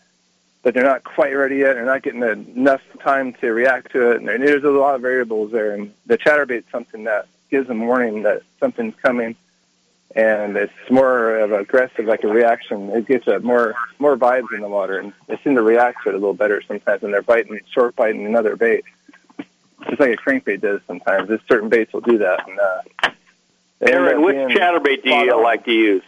Speaker 22: that they're not quite ready yet. They're not getting enough time to react to it. And there's a lot of variables there. And the chatterbait's something that gives them warning that something's coming, and it's more of aggressive, like a reaction. It gets a more more vibes in the water, and they seem to react to it a little better sometimes when they're biting short biting another bait. Just like a crankbait does sometimes. There's certain baits will do that. And, uh,
Speaker 3: Aaron, which chatterbait do you
Speaker 22: on.
Speaker 3: like to use?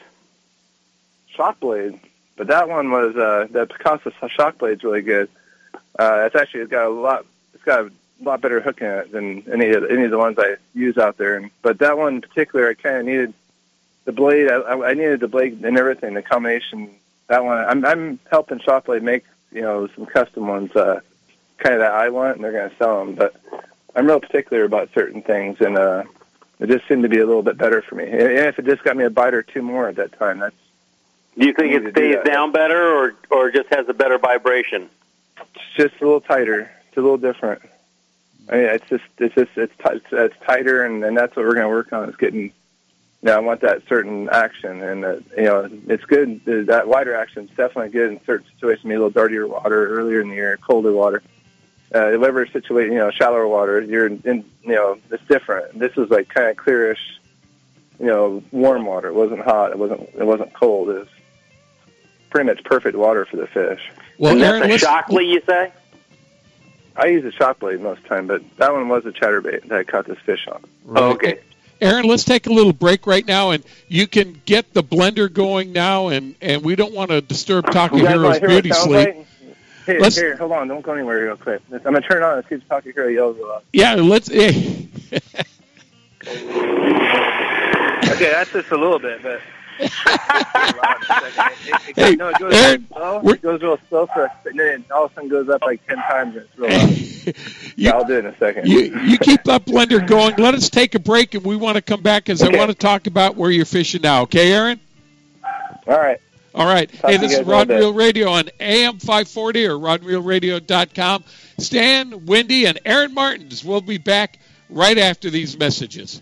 Speaker 22: Shockblade, but that one was uh, the Picasso Shockblade's really good. Uh, it's actually it's got a lot. It's got a lot better hook in it than any of any of the ones I use out there. And, but that one in particular, I kind of needed the blade. I, I I needed the blade and everything. The combination. That one, I'm I'm helping Shockblade make you know some custom ones, uh, kind of that I want, and they're going to sell them. But I'm real particular about certain things, and uh, it just seemed to be a little bit better for me. And if it just got me a bite or two more at that time, that's
Speaker 3: Do you think it
Speaker 22: to do
Speaker 3: stays down better, or or just has a better vibration?
Speaker 22: It's just a little tighter. It's a little different. I mean, it's just it's just it's ti- it's, it's tighter, and, and that's what we're going to work on. Is getting. You know, I want that certain action, and uh, you know, it's good. That wider action is definitely good in certain situations. Maybe a little dirtier water earlier in the year, colder water. Uh, whatever situation, you know, shallower water, you're in. You know, it's different. This is like kind of clearish. You know, warm water. It wasn't hot. It wasn't. It wasn't cold. It was pretty much perfect water for the fish.
Speaker 2: Well,
Speaker 3: and
Speaker 2: Aaron,
Speaker 3: that's a Shockley, you say?
Speaker 22: I use a shock blade most of the time, but that one was a chatterbait that I caught this fish on.
Speaker 3: Oh, okay.
Speaker 2: Aaron, let's take a little break right now, and you can get the blender going now, and, and we don't want to disturb Taco
Speaker 22: You guys
Speaker 2: Hero's
Speaker 22: wanna hear what it
Speaker 2: beauty sleep.
Speaker 22: like? Here,
Speaker 2: Let's-
Speaker 22: here, hold on, don't go anywhere real quick. I'm gonna turn it on and see if Hero yells a lot.
Speaker 2: Yeah, let's.
Speaker 22: Okay, that's just a little bit, but. it, it,
Speaker 2: Hey,
Speaker 22: no, it goes
Speaker 2: Aaron,
Speaker 22: real slow. It goes real slow for a and then it all of a sudden goes up like ten times and it's real loud. yeah, I'll do it in a second.
Speaker 2: you you keep that blender going. Let us take a break, and we want to come back because I want to talk about where you're fishing now. Okay, Aaron?
Speaker 22: All right.
Speaker 2: All right.
Speaker 22: Talk
Speaker 2: hey, this is
Speaker 22: guys in a
Speaker 2: Rod. Reel Radio on AM 540 or rodreelradio.com. Stan, Wendy, and Aaron Martens will be back right after these messages.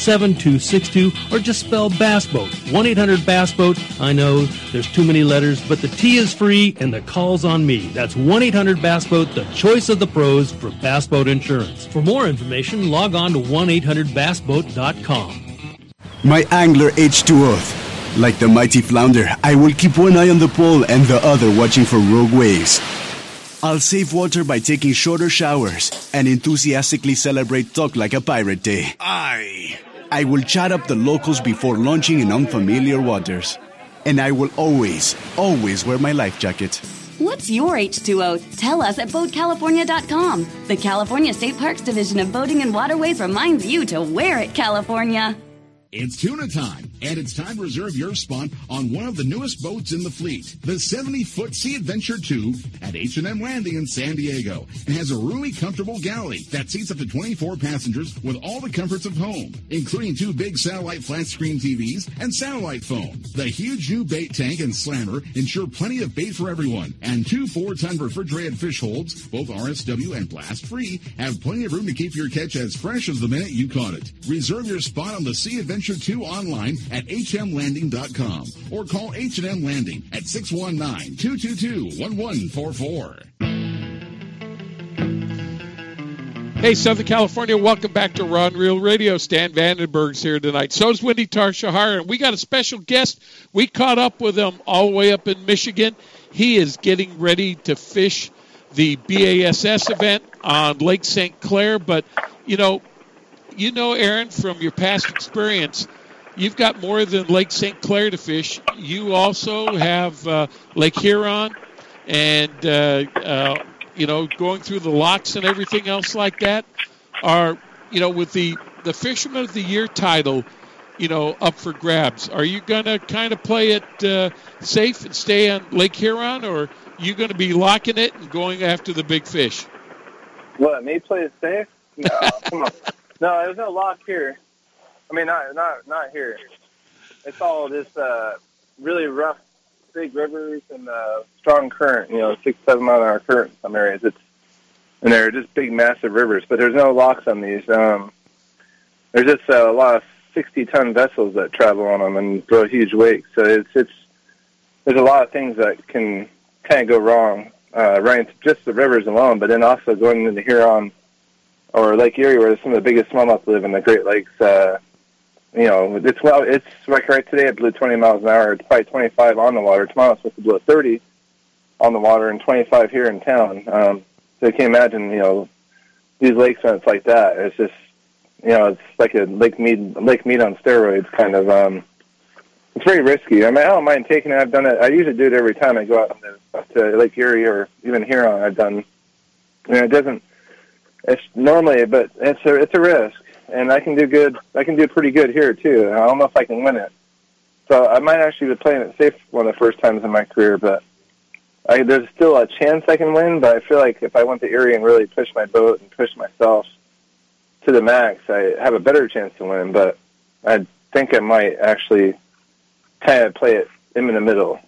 Speaker 25: 7262 or just spell Bass Boat. 1 800 Bass Boat. I know there's too many letters, but the T is free and the call's on me. That's 1 800 Bass Boat, the choice of the pros for Bass Boat Insurance. For more information, log on to 1 800bassboat.com.
Speaker 26: My angler H2O. Like the mighty flounder, I will keep one eye on the pole and the other watching for rogue waves. I'll save water by taking shorter showers and enthusiastically celebrate Talk Like a Pirate Day. I. I will chat up the locals before launching in unfamiliar waters. And I will always, always wear my life jacket.
Speaker 27: What's your H2O? Tell us at BoatCalifornia.com. The California State Parks Division of Boating and Waterways reminds you to wear it, California.
Speaker 28: It's tuna time, and it's time to reserve your spot on one of the newest boats in the fleet, the 70-foot Sea Adventure 2 at H&M Landing in San Diego. It has a roomy, comfortable galley that seats up to 24 passengers with all the comforts of home, including two big satellite flat-screen TVs and satellite phone. The huge new bait tank and slammer ensure plenty of bait for everyone, and two four-ton refrigerated fish holds, both RSW and blast-free, have plenty of room to keep your catch as fresh as the minute you caught it. Reserve your spot on the Sea Adventure 2 online at hmlanding.com or call H&M Landing at 619-222-1144.
Speaker 2: Hey, Southern California, welcome back to Rod Reel Radio. Stan Vandenberg's here tonight. So is Wendy Tarshahara. And we got a special guest. We caught up with him all the way up in Michigan. He is getting ready to fish the BASS event on Lake St. Clair. But, you know, you know, Aaron, from your past experience, you've got more than Lake St. Clair to fish. You also have uh, Lake Huron and, uh, uh, you know, going through the locks and everything else like that. Are, you know, with the, the Fisherman of the Year title, you know, up for grabs, are you going to kind of play it uh, safe and stay on Lake Huron, or are you going to be locking it and going after the big fish?
Speaker 22: What, me play it safe? No, come on. No, there's no lock here. I mean, not not not here. It's all just uh, really rough, big rivers and uh, strong current. You know, six seven mile an hour current in some areas. It's and they're just big, massive rivers. But there's no locks on these. Um, there's just uh, a lot of sixty ton vessels that travel on them and throw huge wakes. So it's it's there's a lot of things that can kind of go wrong uh, right into just the rivers alone, but then also going into Huron or Lake Erie, where some of the biggest smallmouth live in the Great Lakes. Uh, you know, it's well, it's like right today it blew 20 miles an hour. It's probably 25 on the water. Tomorrow it's supposed to blow 30 on the water and 25 here in town. Um, so you can imagine, you know, these lakes when it's like that. It's just, you know, it's like a Lake Mead, Lake Mead on steroids kind of. Um, it's very risky. I mean, I don't mind taking it. I've done it. I usually do it every time I go out to, to Lake Erie or even Huron. I've done. You know, it doesn't it's normally, but it's a it's a risk, and I can do good. I can do pretty good here too. I don't know if I can win it, so I might actually be playing it safe one of the first times in my career. But I, there's still a chance I can win. But I feel like if I went to Erie and really pushed my boat and pushed myself to the max, I have a better chance to win. But I think I might actually kind of play it in the middle.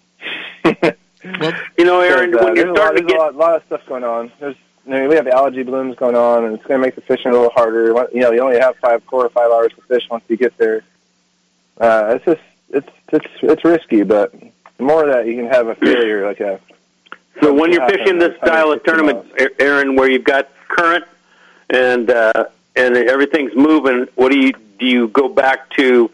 Speaker 3: well, you know, Aaron, when
Speaker 22: uh,
Speaker 3: you're
Speaker 22: there's, a lot,
Speaker 3: to
Speaker 22: there's
Speaker 3: get
Speaker 22: a lot, lot of stuff going on. There's I mean, we have the algae blooms going on, and it's going to make the fishing a little harder. You know, you only have five, four or five hours to fish once you get there. Uh, it's just it's it's it's risky, but the more of that you can have a failure, like a
Speaker 3: So when you're fishing this style of
Speaker 22: 150
Speaker 3: tournament, Aaron, where you've got current and uh, and everything's moving, what do you do? You go back to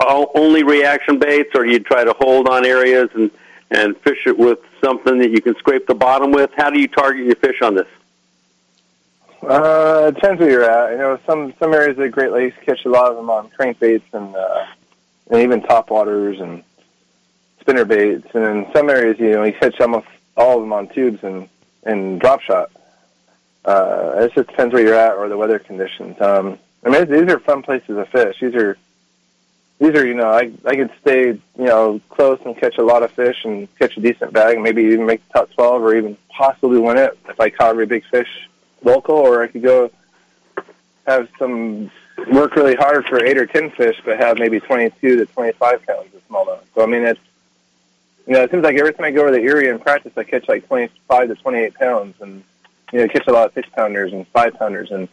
Speaker 3: only reaction baits, or do you try to hold on areas and and fish it with something that you can scrape the bottom with? How do you target your fish on this?
Speaker 22: Uh, it depends where you're at. You know, some some areas of the Great Lakes catch a lot of them on crankbaits and uh, and even top waters and spinner baits, and in some areas, you know, you catch almost all of them on tubes and and drop shot. Uh, it just depends where you're at or the weather conditions. Um, I mean, these are fun places to fish. These are these are you know I I could stay you know close and catch a lot of fish and catch a decent bag, and maybe even make the top twelve or even possibly win it if I caught really big fish local, or I could go have some work really hard for eight or ten fish, but have maybe twenty-two to twenty-five pounds of smallmouth. So I mean, it's you know, it seems like every time I go to the area and practice, I catch like twenty-five to twenty-eight pounds, and you know, catch a lot of six pounders and five pounders, and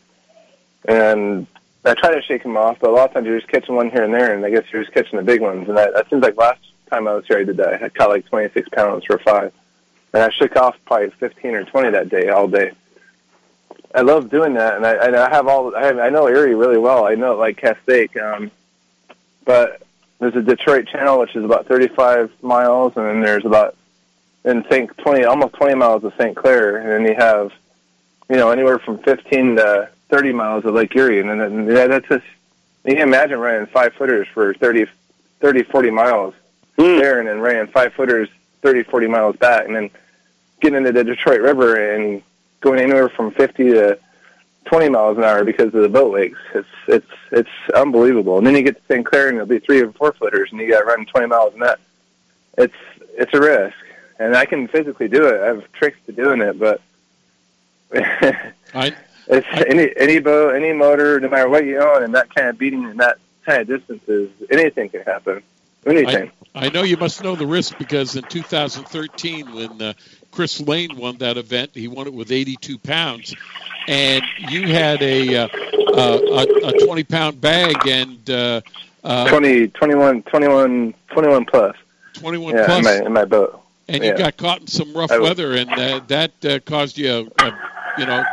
Speaker 22: and I try to shake them off, but a lot of times you're just catching one here and there, and I guess you're just catching the big ones. And that, that seems like last time I was here, I did that. I caught like twenty-six pounds for five, and I shook off probably fifteen or twenty that day, all day. I love doing that, and I, and I have all. I, have, I know Erie really well. I know like Castaic, um, but there's a Detroit Channel which is about 35 miles, and then there's about in St. 20, almost 20 miles of St. Clair, and then you have, you know, anywhere from 15 to 30 miles of Lake Erie, and then and that- that's just you can imagine running five footers for 30, 30 40 miles there, and then running five footers 30, 40 miles back, and then getting into the Detroit River and going anywhere from 50 to 20 miles an hour because of the boat wakes. It's it's it's unbelievable. And then you get to St. Clair and it'll be three or four footers, and you got to run 20 miles net. It's it's a risk, and I can physically do it. I have tricks to doing it, but
Speaker 2: I,
Speaker 22: it's any any boat, any motor, no matter what you own, and that kind of beating and that kind of distances, anything can happen. Anything.
Speaker 2: I, I know you must know the risk because in 2013, when uh, Chris Lane won that event, he won it with 82 pounds, and you had a uh, uh, a, a 20 pound bag and uh, uh,
Speaker 22: 20, 21, 21, 21 plus.
Speaker 2: 21
Speaker 22: yeah,
Speaker 2: plus.
Speaker 22: in my in my boat.
Speaker 2: and
Speaker 22: yeah.
Speaker 2: you got caught in some rough
Speaker 22: I
Speaker 2: weather, and uh, that uh, caused you, a, a, you know,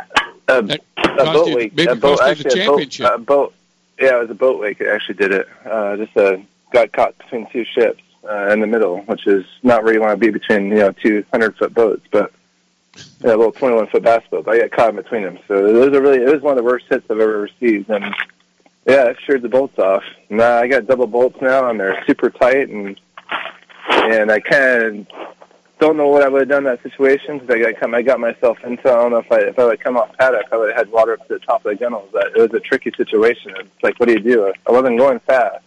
Speaker 22: a,
Speaker 2: that
Speaker 22: boat
Speaker 2: you,
Speaker 22: wake.
Speaker 2: maybe
Speaker 22: a boat,
Speaker 2: cost you the
Speaker 22: a boat- boat, Yeah, it was a boat wake that actually did it. Uh, just uh, got caught between two ships uh, in the middle, which is not where you want to be between you know two hundred foot boats, but yeah, a little twenty one foot bass boat. But I got caught in between them, so it was a really it was one of the worst hits I've ever received, and yeah, it sheared the bolts off. Now I got double bolts now, and they're super tight, and and I kind of don't know what I would have done in that situation because I got I got myself into. I don't know if I if I would come off paddock, I would have had water up to the top of the gunnels. That it was a tricky situation. It's like, what do you do? I wasn't going fast.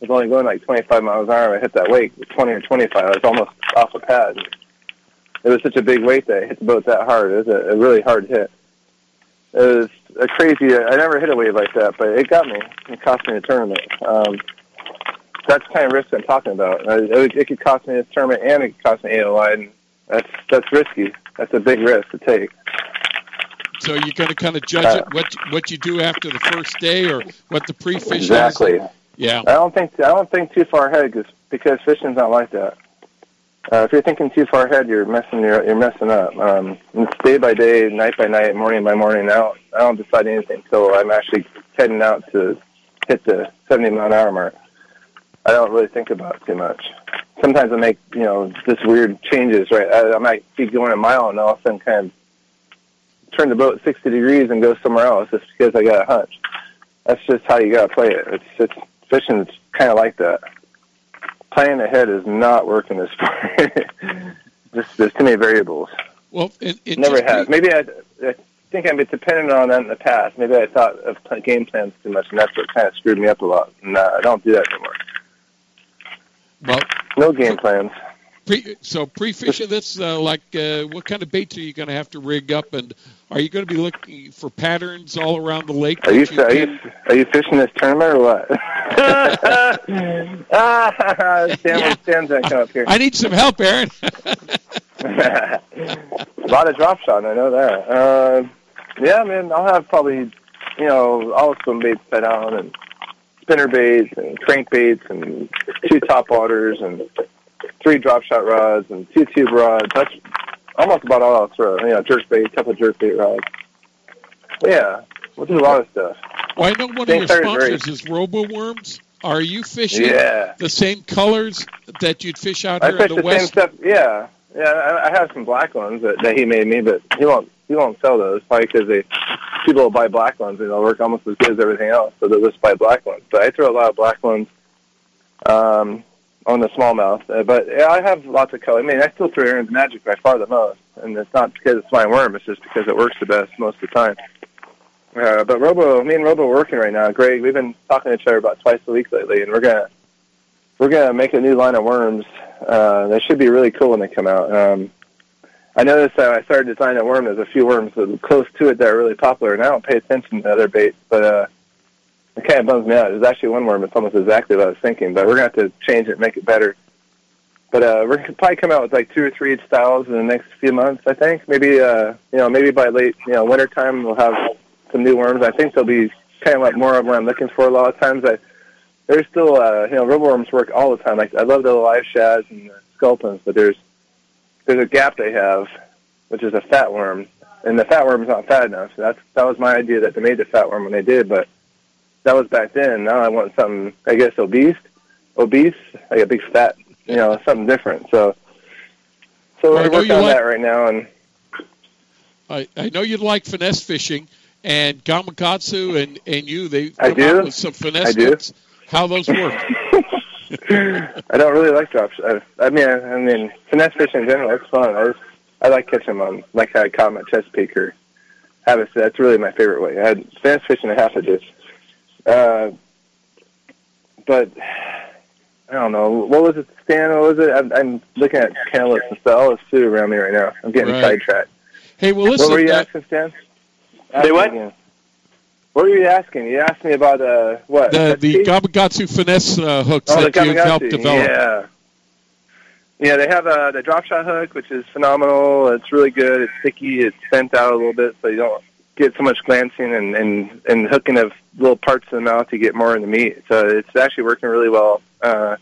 Speaker 22: I was only going like 25 miles an hour. I hit that wake, 20 or 25. I was almost off the pad. It was such a big weight that I hit the boat that hard. It was a, a really hard hit. It was a crazy. I never hit a wave like that, but it got me. It cost me a tournament. Um, that's the kind of risk I'm talking about. Uh, It, it could cost me this tournament, and it could cost me AOY, and that's that's risky. That's a big risk to take.
Speaker 2: So you're going to kind of judge
Speaker 22: Uh,
Speaker 2: it what what you do after the first day or what the pre-fish
Speaker 22: Exactly.
Speaker 2: is. Yeah.
Speaker 22: I don't think I don't think too far ahead cause, because fishing's not like that. Uh, if you're thinking too far ahead, you're messing you're, you're messing up. Um, it's day by day, night by night, morning by morning. I don't I don't decide anything until I'm actually heading out to hit the 70 mile an hour mark. I don't really think about it too much. Sometimes I make you know just weird changes. Right, I, I might be going a mile and all of a sudden kind of turn the boat 60 degrees and go somewhere else just because I got a hunch. That's just how you got to play it. It's it's fishing's kind of like that. Playing ahead is not working this sport. just there's too many variables.
Speaker 2: Well, it, it
Speaker 22: Never has. Maybe I, I think been dependent on that in the past. Maybe I thought of game plans too much, and that's what kind of screwed me up a lot. No, I don't do that anymore.
Speaker 2: Well,
Speaker 22: no game plans.
Speaker 2: Pre, so pre-fishing, that's uh, like uh, what kind of baits are you going to have to rig up, and are you going to be looking for patterns all around the lake?
Speaker 22: Are you
Speaker 2: that
Speaker 22: are you are you fishing this tournament or what? ah, Stan's gonna come up here.
Speaker 2: I need some help, Aaron.
Speaker 22: A lot of drop shot. I know that. Uh, yeah, man, I'll have probably, you know, all swim baits set on and spinner baits and crank baits and two top waters and three drop shot rods and two tube rods. That's almost about all I'll throw. You know, jerk bait, couple jerk bait rods. Yeah, we'll do a lot of stuff.
Speaker 2: Well, I know one
Speaker 22: Thing
Speaker 2: of your sponsors is Robo Worms. Are you fishing
Speaker 22: Yeah.
Speaker 2: the same colors that you'd fish out
Speaker 22: I
Speaker 2: here in
Speaker 22: fish
Speaker 2: the,
Speaker 22: the, same
Speaker 2: west?
Speaker 22: stuff. Yeah, yeah. I, I have some black ones that, that he made me, but he won't. He won't sell those probably because they people will buy black ones and they'll work almost as good as everything else, so they'll just buy black ones. But I throw a lot of black ones um, on the smallmouth. Uh, but yeah, I have lots of color. I mean, I still throw Aaron's Magic by far the most, and it's not because it's my worm. It's just because it works the best most of the time. Uh, but Robo, me and Robo are working right now. Greg, we've been talking to each other about twice a week lately, and we're gonna we're gonna make a new line of worms. Uh, they should be really cool when they come out. Um, I noticed that I started designing a worm. There's a few worms that close to it that are really popular, and I don't pay attention to other baits, but uh, it kind of bums me out. There's actually one worm that's almost exactly what I was thinking, but we're gonna have to change it, make it better. But uh, we're gonna probably come out with like two or three styles in the next few months. I think maybe uh, you know maybe by late you know winter time we'll have some new worms. I think they'll be kind of like more of what I'm looking for. A lot of times I there's still uh, you know robo worms work all the time. Like I love the live shads and the sculpins, but there's there's a gap they have, which is a fat worm, and the fat worm's not fat enough. So that's that was my idea that they made the fat worm when they did, but that was back then. Now I want something, I guess, obese, obese, like a big fat, you know, something different. So, so we're working on
Speaker 2: like-
Speaker 22: that right now, and
Speaker 2: I, I know you'd like finesse fishing, and Gamakatsu and, and you, they
Speaker 22: I
Speaker 2: come
Speaker 22: do.
Speaker 2: with some finesse
Speaker 22: I do.
Speaker 2: How those work?
Speaker 22: I don't really like drop. I, I mean, I, I mean, finesse fishing in general, it's fun. I just, I like catching them on, like I caught at Chesapeake or Havasu. That's really my favorite way. I had finesse fishing at Havasu. Uh, but I don't know. What was it, Stan? What was it? I'm, I'm looking at cantaloupes and stuff. All this food around me right now. I'm getting
Speaker 2: Right.
Speaker 22: sidetracked.
Speaker 2: Hey, well, listen.
Speaker 22: what were you
Speaker 2: uh,
Speaker 22: asking, Stan?
Speaker 3: Say what?
Speaker 22: again. What were you asking? You asked me about uh, what?
Speaker 2: the the
Speaker 22: Chesapeake?
Speaker 2: Gamakatsu finesse uh, hooks
Speaker 22: Oh, the
Speaker 2: that you've helped develop.
Speaker 22: Yeah. Yeah, they have uh, the drop shot hook, which is phenomenal. It's really good. It's sticky. It's bent out a little bit, so you don't get so much glancing and, and, and hooking of little parts of the mouth to get more in the meat. So it's actually working really well. Uh,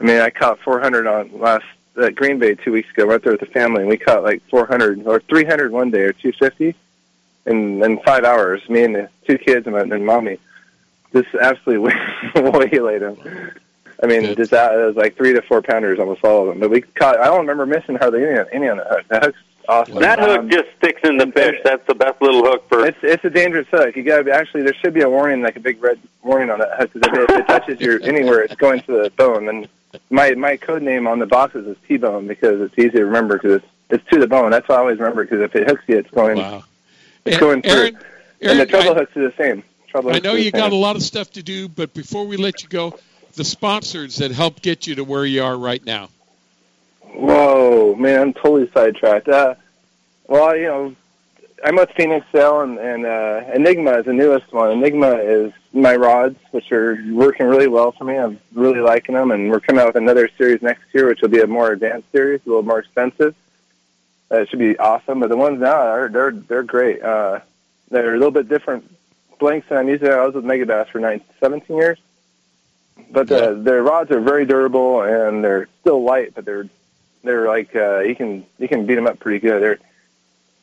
Speaker 22: I mean, I caught 400 on last at Green Bay two weeks ago. Right there with the family, and we caught like 400 or 300 one day or 250 in in five hours. Me and the two kids and, my, and mommy just absolutely waylaid them. I mean, just out, it was like three to four pounders, almost all of them. But we caught. I don't remember missing hardly any, any on the hook. The hook's awesome.
Speaker 3: That hook
Speaker 22: Um,
Speaker 3: just sticks in the fish. That's the best little hook for.
Speaker 22: it's it's a dangerous hook. You got to actually there should be a warning, like a big red warning on that hook. 'cause if it, if it touches your anywhere, it's going to the bone. And my my code name on the boxes is T-bone because it's easy to remember because it's it's to the bone. That's what I always remember because if it hooks you, it's going
Speaker 2: Wow.
Speaker 22: it's
Speaker 2: And
Speaker 22: going through.
Speaker 2: Aaron-
Speaker 22: and the
Speaker 2: Aaron,
Speaker 22: treble
Speaker 2: I-
Speaker 22: hooks are the same. Treble
Speaker 2: I know you got a lot of stuff to do, but before we let you go, the sponsors that help get you to where you are right now.
Speaker 22: Whoa, man, I'm totally sidetracked. Uh, well, you know, I'm with Phoenix Sail, and, and uh, Enigma is the newest one. Enigma is my rods, which are working really well for me. I'm really liking them, and we're coming out with another series next year, which will be a more advanced series, a little more expensive. Uh, it should be awesome, but the ones now are they're they're great. Uh, they're a little bit different blanks than I'm used to. I was with Megabass for nine, 17 years, but uh, their rods are very durable and they're still light, but they're they're like uh, you can you can beat them up pretty good. They're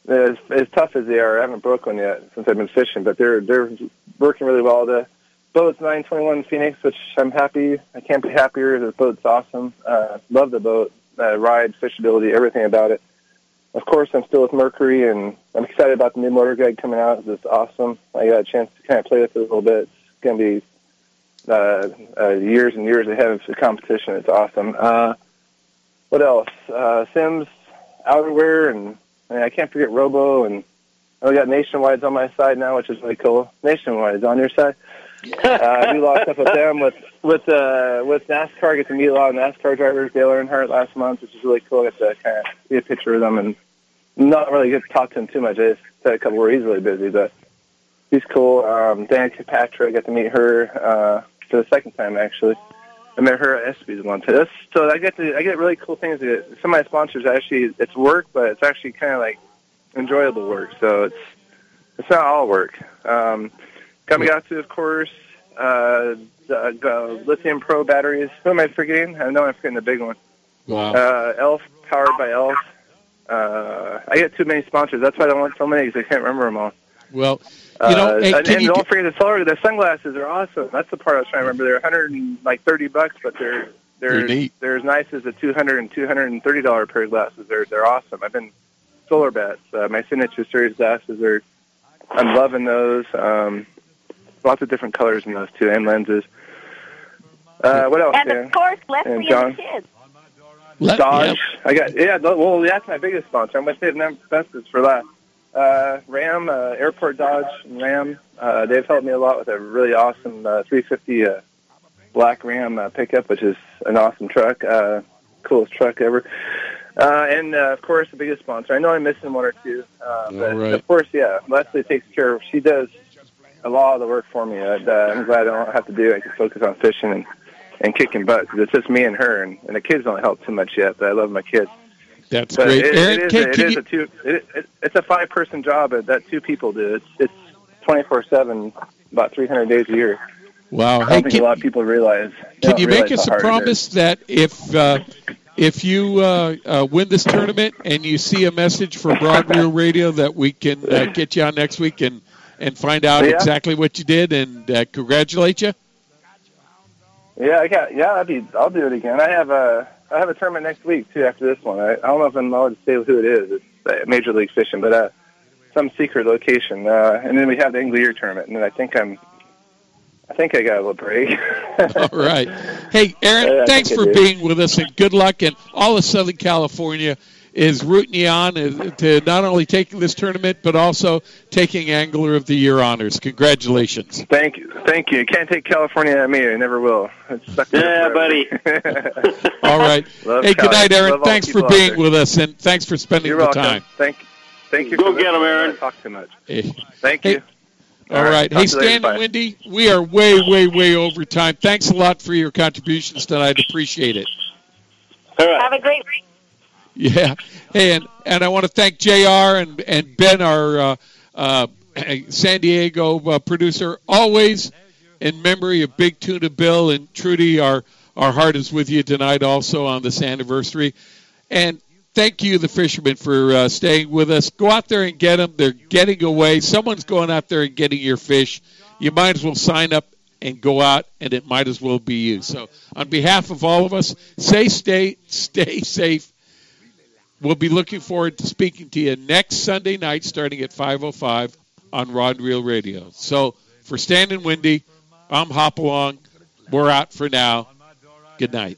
Speaker 22: as, as tough as they are. I haven't broke one yet since I've been fishing, but they're they're working really well. The boat's 921 Phoenix, which I'm happy. I can't be happier. The boat's awesome. Uh, love the boat, uh, ride, fishability, everything about it. Of course, I'm still with Mercury, and I'm excited about the new motor guide coming out. It's awesome. I got a chance to kind of play with it a little bit. It's going to be uh, uh, years and years ahead of the competition. It's awesome. Uh, what else? Uh, Simms, outerwear, and I, mean, I can't forget Robo, and I got Nationwide's on my side now, which is really cool. Nationwide's on your side. uh, we lost up with them with with uh, with NASCAR. I Get to meet a lot of NASCAR drivers. Dale Earnhardt last month, which is really cool. Get to kind of see a picture of them and not really get to talk to him too much. I just said a couple where he's really busy, but he's cool. Um, Danica Patrick, got to meet her uh, for the second time actually. I met her at ESPYS one time. That's, so I get to I get really cool things. Some of my sponsors actually it's work, but it's actually kind of like enjoyable work. So it's it's not all work. Um, Gamakatsu, of course. Uh, the, uh, lithium Pro batteries. Who am I forgetting? I know I'm forgetting the big one.
Speaker 2: Wow.
Speaker 22: Uh, Elf, powered by Elf. Uh, I get too many sponsors. That's why I don't want so many because I can't remember them all.
Speaker 2: Well, you know,
Speaker 22: Uh,
Speaker 2: hey,
Speaker 22: and, and
Speaker 2: you
Speaker 22: don't forget the solar. The sunglasses are awesome. That's the part I was trying to remember. They're 100 and like 30 bucks, but they're they're
Speaker 2: They're neat.
Speaker 22: they're as nice as the 200 and 230 dollar pair of glasses. They're they're awesome. I've been solar bats. Uh, my signature series glasses are. I'm loving those. Um, lots of different colors in those too, and lenses. Uh, what else,
Speaker 4: And
Speaker 22: Dan?
Speaker 4: of course, Leslie
Speaker 22: And
Speaker 4: and,
Speaker 22: John?
Speaker 4: the kids.
Speaker 22: Dodge. I got yeah. Well, that's my biggest sponsor. I'm going to save them bestest for last. Uh, Ram, uh, Airport Dodge, and Ram. Uh, they've helped me a lot with a really awesome uh, 350 uh, black Ram uh, pickup, which is an awesome truck, uh, coolest truck ever. Uh, and uh, of course, the biggest sponsor. I know I'm missing one or two, uh, but
Speaker 2: right.
Speaker 22: of course, yeah. Leslie takes care of. She does a lot of the work for me. Uh, I'm glad I don't have to do it. I can focus on fishing and and kicking butt because it's just me and her, and, and the kids don't help too much yet. But I love my kids.
Speaker 2: That's
Speaker 22: But
Speaker 2: great.
Speaker 22: It,
Speaker 2: Aaron,
Speaker 22: it is,
Speaker 2: can,
Speaker 22: a, it
Speaker 2: can
Speaker 22: is
Speaker 2: you,
Speaker 22: a two. It, it, it's a five person job that- two people do. It's it's twenty four seven, about three hundred days a year.
Speaker 2: wow.
Speaker 22: I
Speaker 2: Hey,
Speaker 22: think
Speaker 2: can,
Speaker 22: a lot of people realize.
Speaker 2: can you make us a
Speaker 22: hard it is.
Speaker 2: promise that if uh, if you uh, uh, win this tournament and you see a message for Rod Reel Radio that we can uh, get you on next week and and find out
Speaker 22: Yeah.
Speaker 2: exactly what you did and uh, congratulate you?
Speaker 22: Yeah, I got. Yeah, I'd be. I'll do it again. I have a. I have a tournament next week too. After this one, I, I don't know if I'm allowed to say who it is. It's uh, Major League Fishing, but uh, some secret location. Uh, and then we have the Englier tournament, and then I think I'm. I think I got a little break.
Speaker 2: All right. Hey, Aaron,
Speaker 22: Yeah,
Speaker 2: thanks for being with us and good luck. in all of Southern California is rooting you on to not only taking this tournament, but also taking Angler of the Year honors. Congratulations.
Speaker 22: Thank you. Thank you. Can't take California at me. I never will. It's stuck there
Speaker 3: Yeah, buddy.
Speaker 2: All right.
Speaker 22: Love
Speaker 2: hey, good night, Aaron.
Speaker 22: Love
Speaker 2: Thanks for being with us, and thanks for spending
Speaker 22: You're
Speaker 2: the
Speaker 22: welcome.
Speaker 2: time.
Speaker 22: Thank, thank you.
Speaker 3: Go
Speaker 22: for
Speaker 3: get 'em,
Speaker 22: listening.
Speaker 3: Aaron.
Speaker 22: Talk too much.
Speaker 2: Hey.
Speaker 22: Thank
Speaker 2: Hey,
Speaker 22: you.
Speaker 2: All right.
Speaker 22: Talk
Speaker 2: Hey,
Speaker 22: to you later.
Speaker 2: Stan and
Speaker 22: Bye.
Speaker 2: Wendy, we are way, way, way over time. Thanks a lot for your contributions tonight. Appreciate it.
Speaker 3: All right.
Speaker 4: Have a great week.
Speaker 2: Yeah. And, and I want to thank JR and, and Ben, our uh, uh, San Diego uh, producer, always in memory of Big Tuna Bill and Trudy. Our, our heart is with you tonight also on this anniversary. And thank you, the fishermen, for uh, staying with us. Go out there and get them. They're getting away. Someone's going out there and getting your fish. You might as well sign up and go out, and it might as well be you. So, on behalf of all of us, say stay, stay safe. We'll be looking forward to speaking to you next Sunday night, starting at 5:05 on Rod Reel Radio. So, for Stan and Wendy, I'm Hopalong. We're out for now. Good night.